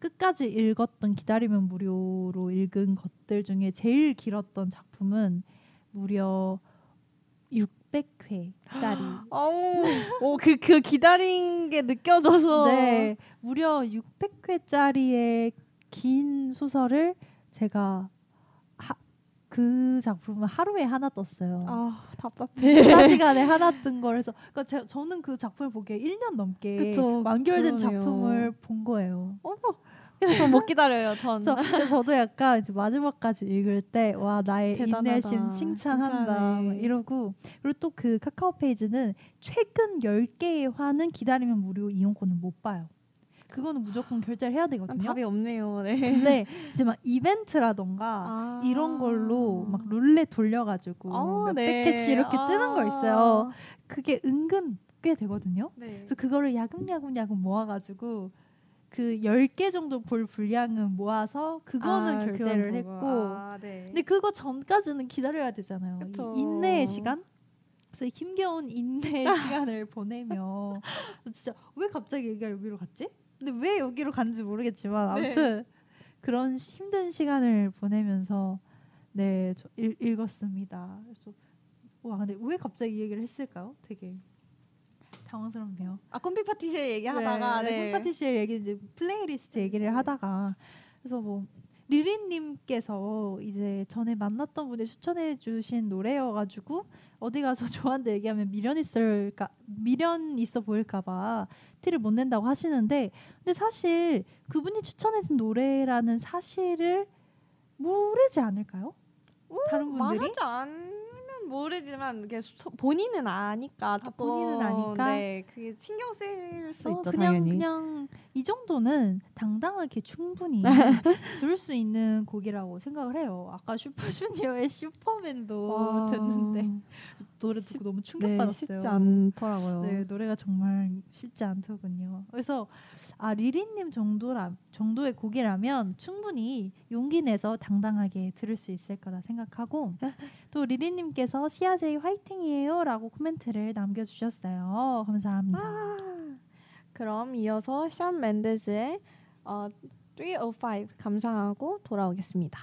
끝까지 읽었던 기다리면 무료로 읽은 것들 중에 제일 길었던 작품은 무려 600회짜리. 어우, [GASPS] 그, 그 기다린 게 느껴져서. 네, 무려 600회짜리의 긴 소설을 제가 하, 그 작품은 하루에 하나 떴어요. 아, 답답해. [LAUGHS] 4시간에 [LAUGHS] 하나 뜬 거라서 그러니까 제, 저는 그 작품을 보기에 1년 넘게 그쵸, 완결된 그러네요. 작품을 본 거예요. 어머. 전못 기다려요, 전. 근데 저도 약간 이제 마지막까지 읽을 때 와 나의 대단하다. 인내심 칭찬한다 이러고 그리고 또 그 카카오 페이지는 최근 10개의 화는 기다리면 무료 이용권을 못 봐요. 그거는 무조건 결제를 해야 되거든요. 답이 없네요. 네. 근데 이제 막 이벤트라던가 아. 이런 걸로 막 룰렛 돌려가지고 아, 몇백 네. 개씩 이렇게 뜨는 거 있어요. 그게 은근 꽤 되거든요. 네. 그래서 그거를 야금야금야금 모아가지고 그 10개 정도 볼 분량은 모아서 그거는 아, 결제를 했고. 아, 네. 근데 그거 전까지는 기다려야 되잖아요. 인내의 시간? 그래서 이 힘겨운 인내의 [LAUGHS] 시간을 보내며 진짜 왜 갑자기 얘기가 여기로 갔지? 근데 왜 여기로 갔는지 모르겠지만 네. 아무튼 그런 힘든 시간을 보내면서 네저 읽, 읽었습니다. 그래서 와 근데 왜 갑자기 이 얘기를 했을까요? 되게 당황스럽네요. 아, 꿈빛 파티시엘 얘기하다가 네, 네. 꿈빛 파티시엘 얘기 이제 플레이리스트 얘기를 하다가 그래서 뭐 리리님께서 이제 전에 만났던 분이 추천해주신 노래여가지고 어디 가서 [LAUGHS] 좋아한다 얘기하면 미련 있을까 미련 있어 보일까봐 티를 못 낸다고 하시는데 근데 사실 그분이 추천해준 노래라는 사실을 모르지 않을까요? 다른 분들이 말하지 않으면 모르지만 이게 본인은 아니까 조금 본인은 아니까? 네, 그게 신경 쓰일 수 어, 있죠 그냥 당연히. 그냥 이 정도는 당당하게 충분히 [LAUGHS] 들을 수 있는 곡이라고 생각을 해요. 아까 슈퍼주니어의 슈퍼맨도 와. 듣는데 노래 쉽- 듣고 너무 네, 충격받았어요. 쉽지 않더라고요. 네, 노래가 정말 쉽지 않더군요. 그래서 아 리리님 정도라 정도의 곡이라면 충분히 용기 내서 당당하게 들을 수 있을 거라 생각하고 [LAUGHS] 또 리리님께서 시아제이 화이팅이에요라고 코멘트를 남겨주셨어요. 감사합니다. 아, 그럼 이어서 션 맨데즈의 어, 305 감상하고 돌아오겠습니다.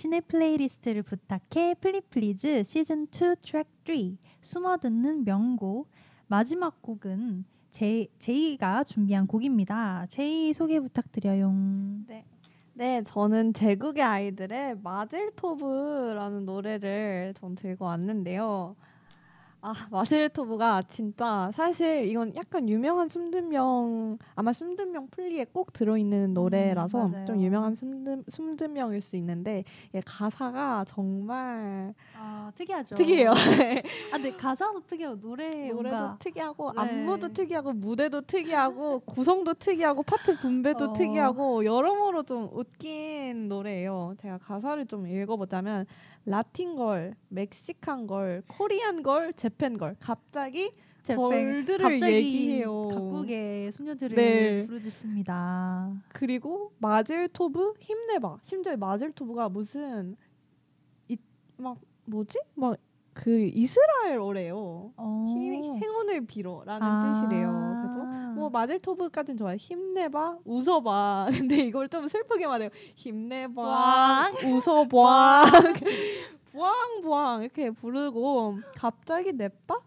당신의 플레이리스트를 부탁해 플리플리즈 시즌 2 트랙 3 숨어 듣는 명곡 마지막 곡은 제, 제이가 준비한 곡입니다. 제이 소개 부탁드려요. 네, 저는 제국의 아이들의 마젤토브라는 노래를 전 들고 왔는데요. 아, 마젤토브가 진짜 사실 이건 약간 유명한 숨든명 아마 숨든명 플리에 꼭 들어있는 노래라서 맞아요. 좀 유명한 숨든 숨든명일 수 있는데 예, 가사가 정말 아 특이하죠. 특이해요. 아 근데 가사도 특이하고 노래 노래도 뭔가 특이하고 네. 안무도 특이하고 무대도 특이하고 구성도 특이하고 파트 분배도 어. 특이하고 여러모로 좀 웃긴 노래예요. 제가 가사를 좀 읽어보자면 Latin girl, Mexican girl, Korean girl, Japan girl 갑자기. girl들을 갑자기 얘기해요. 각국의 소녀들을 네. 부르짖습니다. 그리고 마젤토브 힘내봐. 심지어 마젤토브가 무슨 이, 막 뭐지? 막 그 이스라엘어래요. 어. 힘, 행운을 빌어라는 아. 뜻이래요. 그래서 뭐 마젤토브까지는 좋아요. 힘내봐, 웃어봐. [LAUGHS] 근데 이걸 좀 슬프게 말해요. 힘내봐, 왕. 웃어봐, [LAUGHS] 부앙부앙 이렇게 부르고 갑자기 냅다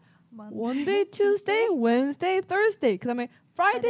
day, [LAUGHS] Tuesday, Wednesday, Thursday. 그다음에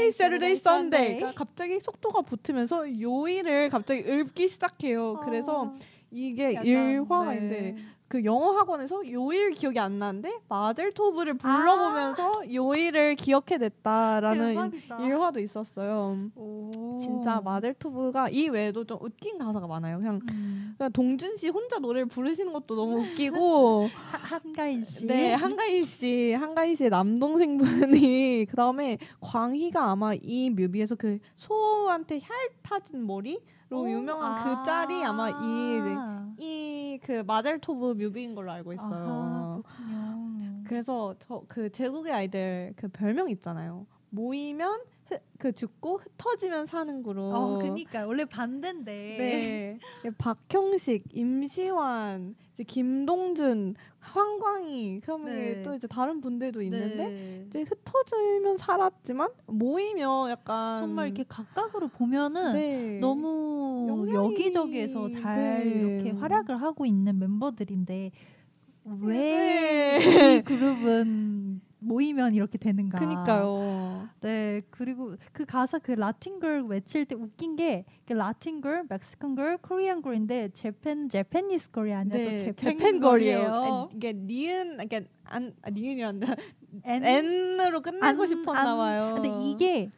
Saturday, Sunday. 그러니까 갑자기 속도가 붙으면서 요일을 갑자기 읊기 시작해요. 그래서 이게 약간, 일화인데 네. 그 영어 학원에서 요일 기억이 안 나는데 마젤토브를 불러보면서 요일을 기억해냈다라는. 일화도 있었어요. 오. 진짜 마젤토브가 이 외에도 좀 웃긴 가사가 많아요. 그냥, 음. 그냥 동준 씨 혼자 노래를 부르시는 것도 너무 웃기고 [LAUGHS] 하- 한가인 씨. 네 한가인 씨 한가인 씨의 남동생분이 [LAUGHS] 그 다음에 광희가 아마 이 뮤비에서 그 소한테 혈 타진 머리 로 오, 유명한 아. 그 짤이 아마 이 이그 마젤토브 뮤비인 걸로 알고 있어요. 아하. 그래서 저 그 제국의 아이들 그 별명 있잖아요. 모이면 흩- 그 죽고 흩어지면 사는 그룹. 어, 그니까 원래 반대인데. 네. 예, 박형식, 임시완, 이제 김동준, 황광희, 그러면 네. 또 이제 다른 분들도 있는데 네. 이제 흩어지면 살았지만 모이면 약간 정말 이렇게 가까으로 보면은 네. 너무 영향이- 여기저기에서 잘 네. 이렇게 활약을 하고 있는 멤버들인데 왜 네. 이 그룹은 모이면 이렇게 되는가? 그니까요. 네 그리고 그 가사 그 라틴 걸 외칠 때 웃긴 게 그 라틴 걸, 멕시칸 걸, 코리안 걸인데 재팬 재패니스 걸이 아니라 또 재팬, 걸이에요. 네, 거리예요. 이게 니은 이게 안 아, 니은이란다. N- N으로 끝내고 안- 싶었나 안- 봐요. 근데 이게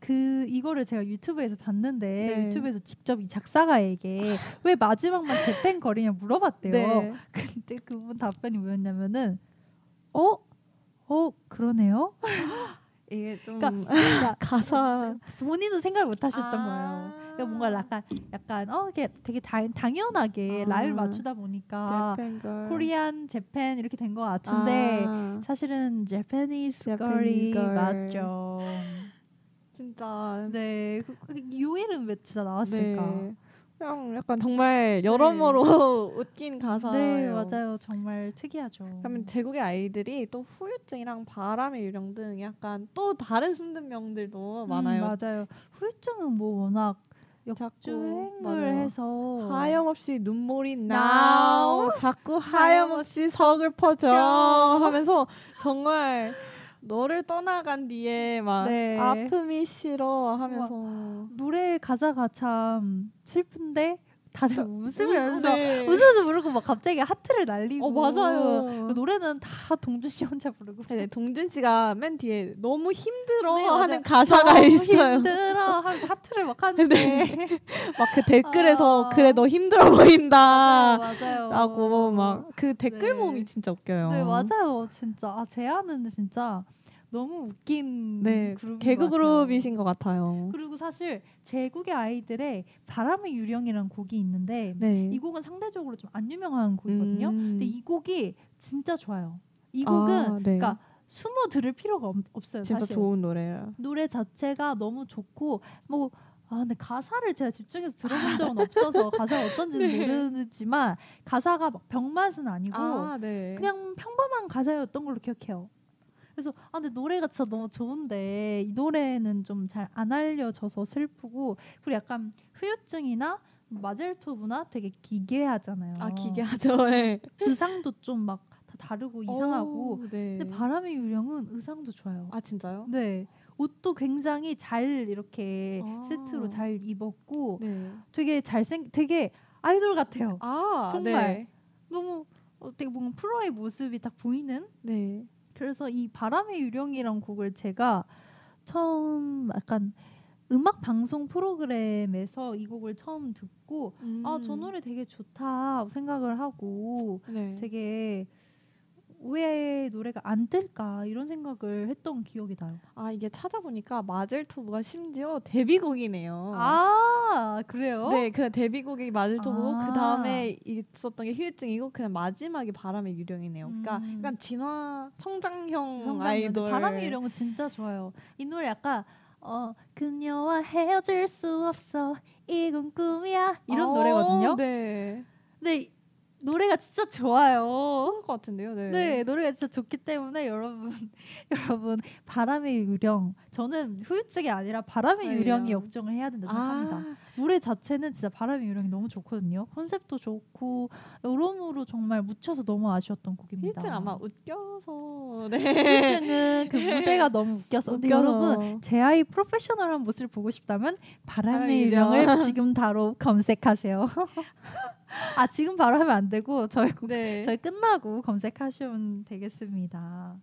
그 이거를 제가 유튜브에서 봤는데 네. 유튜브에서 직접 이 작사가에게 왜 마지막만 재팬 거리냐 물어봤대요. 네. 근데 그분 답변이 뭐였냐면은 어? 어 그러네요. [GASPS] 이게 좀 그러니까, [LAUGHS] 그러니까 가사 [LAUGHS] 본인도 생각을 못 하셨던 아. 거예요. 그러니까 뭔가 약간 약간 어 이게 되게 당, 당연하게 아. 라임을 맞추다 보니까. 코리안 재팬 이렇게 된 것 같은데 아, 사실은 재패니스 걸이 걸. 맞죠. 진짜 네, 그, 그 요일은 왜 진짜 나왔을까? 네. 그냥 약간 정말 여러모로 [LAUGHS] 웃긴 가사예요. 네, 맞아요. 정말 특이하죠. 그러면 제국의 아이들이 또 후유증이랑 바람의 유령 등 약간 또 다른 숨든 명들도 음, 많아요. 맞아요. 후유증은 뭐 워낙 역주행을. 해서 하염없이 눈물이 나오. 나오 자꾸 하염없이 서글퍼져 하면서 정말 너를 떠나간 뒤에 막 네. 아픔이 싫어 하면서 노래 가사가 참 슬픈데 다들 웃으면서 네. 웃으면서 부르고 막 갑자기 하트를 날리고 어 맞아요. 노래는 다 동준 씨 혼자 부르고 네, 동준 씨가 맨 뒤에 너무 힘들어 네, 하는. 가사가 있어요. 힘들어 하면서 하트를 막 하는데 [LAUGHS] 막 그 댓글에서 아. 그래 너 힘들어 보인다. 맞아요, 맞아요. 라고 막 그 댓글 네. 모음이 진짜 웃겨요. 네 맞아요 진짜 아 제아는 진짜 너무 웃긴 네, 개그 것 같아요. 그룹이신 것 같아요. 그리고 사실 제국의 아이들의 바람의 유령이라는 곡이 있는데 네. 이 곡은 상대적으로 좀 안 유명한 곡이거든요. 음. 근데 이 곡이 진짜 좋아요. 이 곡은 아, 네. 그러니까 숨어 들을 필요가 없, 없어요. 진짜 사실. 좋은 노래예요. 노래 자체가 너무 좋고 뭐 아, 근데 가사를 제가 집중해서 들어본 적은 없어서 [LAUGHS] 가사가 어떤지는 네. 모르지만 가사가 막 병맛은 아니고 네. 그냥 평범한 가사였던 걸로 기억해요. 그래서 아 근데 노래가 진짜 너무 좋은데 이 노래는 좀 잘 안 알려져서 슬프고 그리고 약간 후유증이나 마젤토브나 되게 기괴하잖아요. 아 기괴하죠. 네. [LAUGHS] 의상도 좀 막 다 다르고 이상하고. 오, 네. 근데 바람의 유령은 의상도 좋아요. 아 진짜요? 네. 옷도 굉장히 잘 이렇게 아. 세트로 잘 입었고 네. 되게 잘생 되게 아이돌 같아요. 아 정말. 네. 너무 어, 되게 뭔가 프로의 모습이 딱 보이는 네. 그래서 이 바람의 유령이란 곡을 제가 처음 약간 음악 방송 프로그램에서 이 곡을 처음 듣고 아저 음. 노래 되게 좋다 생각을 하고 네. 되게 왜 노래가 안 뜰까 이런 생각을 했던 기억이 나요. 아 이게 찾아보니까 마젤토브가 심지어 데뷔곡이네요. 아 그래요? 네, 그 데뷔곡이 마젤토브고 아. 그 다음에 있었던 게 휴유증이고 그냥 마지막이 바람의 유령이네요. 그러니까 음. 약간 진화 성장형 성장형. 아이돌. 바람의 유령은 진짜 좋아요. 이 노래 약간 어 그녀와 헤어질 수 없어 이건 꿈이야 이런 어, 노래거든요. 네. 근데 노래가 진짜 좋아요. 그럴 것 같은데요. 네. 네, 노래가 진짜 좋기 때문에 여러분, [LAUGHS] 여러분 바람의 유령. 저는 후유증이 아니라 바람의 네. 유령이 역정을 해야 된다 생각합니다. 아, 노래 자체는 진짜 바람의 유령이 너무 좋거든요. 컨셉도 좋고 여러모로 정말 묻혀서 너무 아쉬웠던 곡입니다. 휴유증 아마 웃겨서. [LAUGHS] 네. 후유증은 그 무대가 너무 웃겨서. 근데. 여러분 제 아이 프로페셔널한 모습을 보고 싶다면 바람의 유령을 유령. [LAUGHS] 지금 바로 검색하세요. [LAUGHS] 아 지금 바로 하면 안 되고 저희 네. 저희 끝나고 검색하시면 되겠습니다.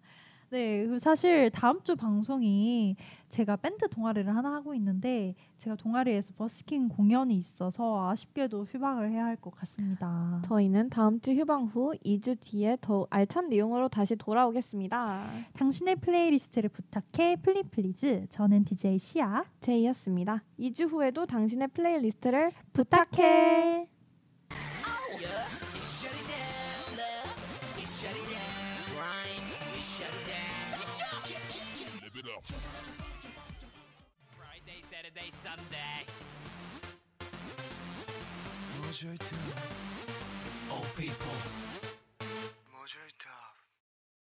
네, 그 사실 다음 주 방송이 제가 밴드 동아리를 하나 하고 있는데 제가 동아리에서 버스킹 공연이 있어서 아쉽게도 휴방을 해야 할 것 같습니다. 저희는 다음 주 휴방 후 2주 뒤에 더 알찬 내용으로 다시 돌아오겠습니다. 당신의 플레이리스트를 부탁해 플리플리즈. 저는 DJ 시아. 제이였습니다. 2주 후에도 당신의 플레이리스트를 부탁해. 부탁해. should do? Old people.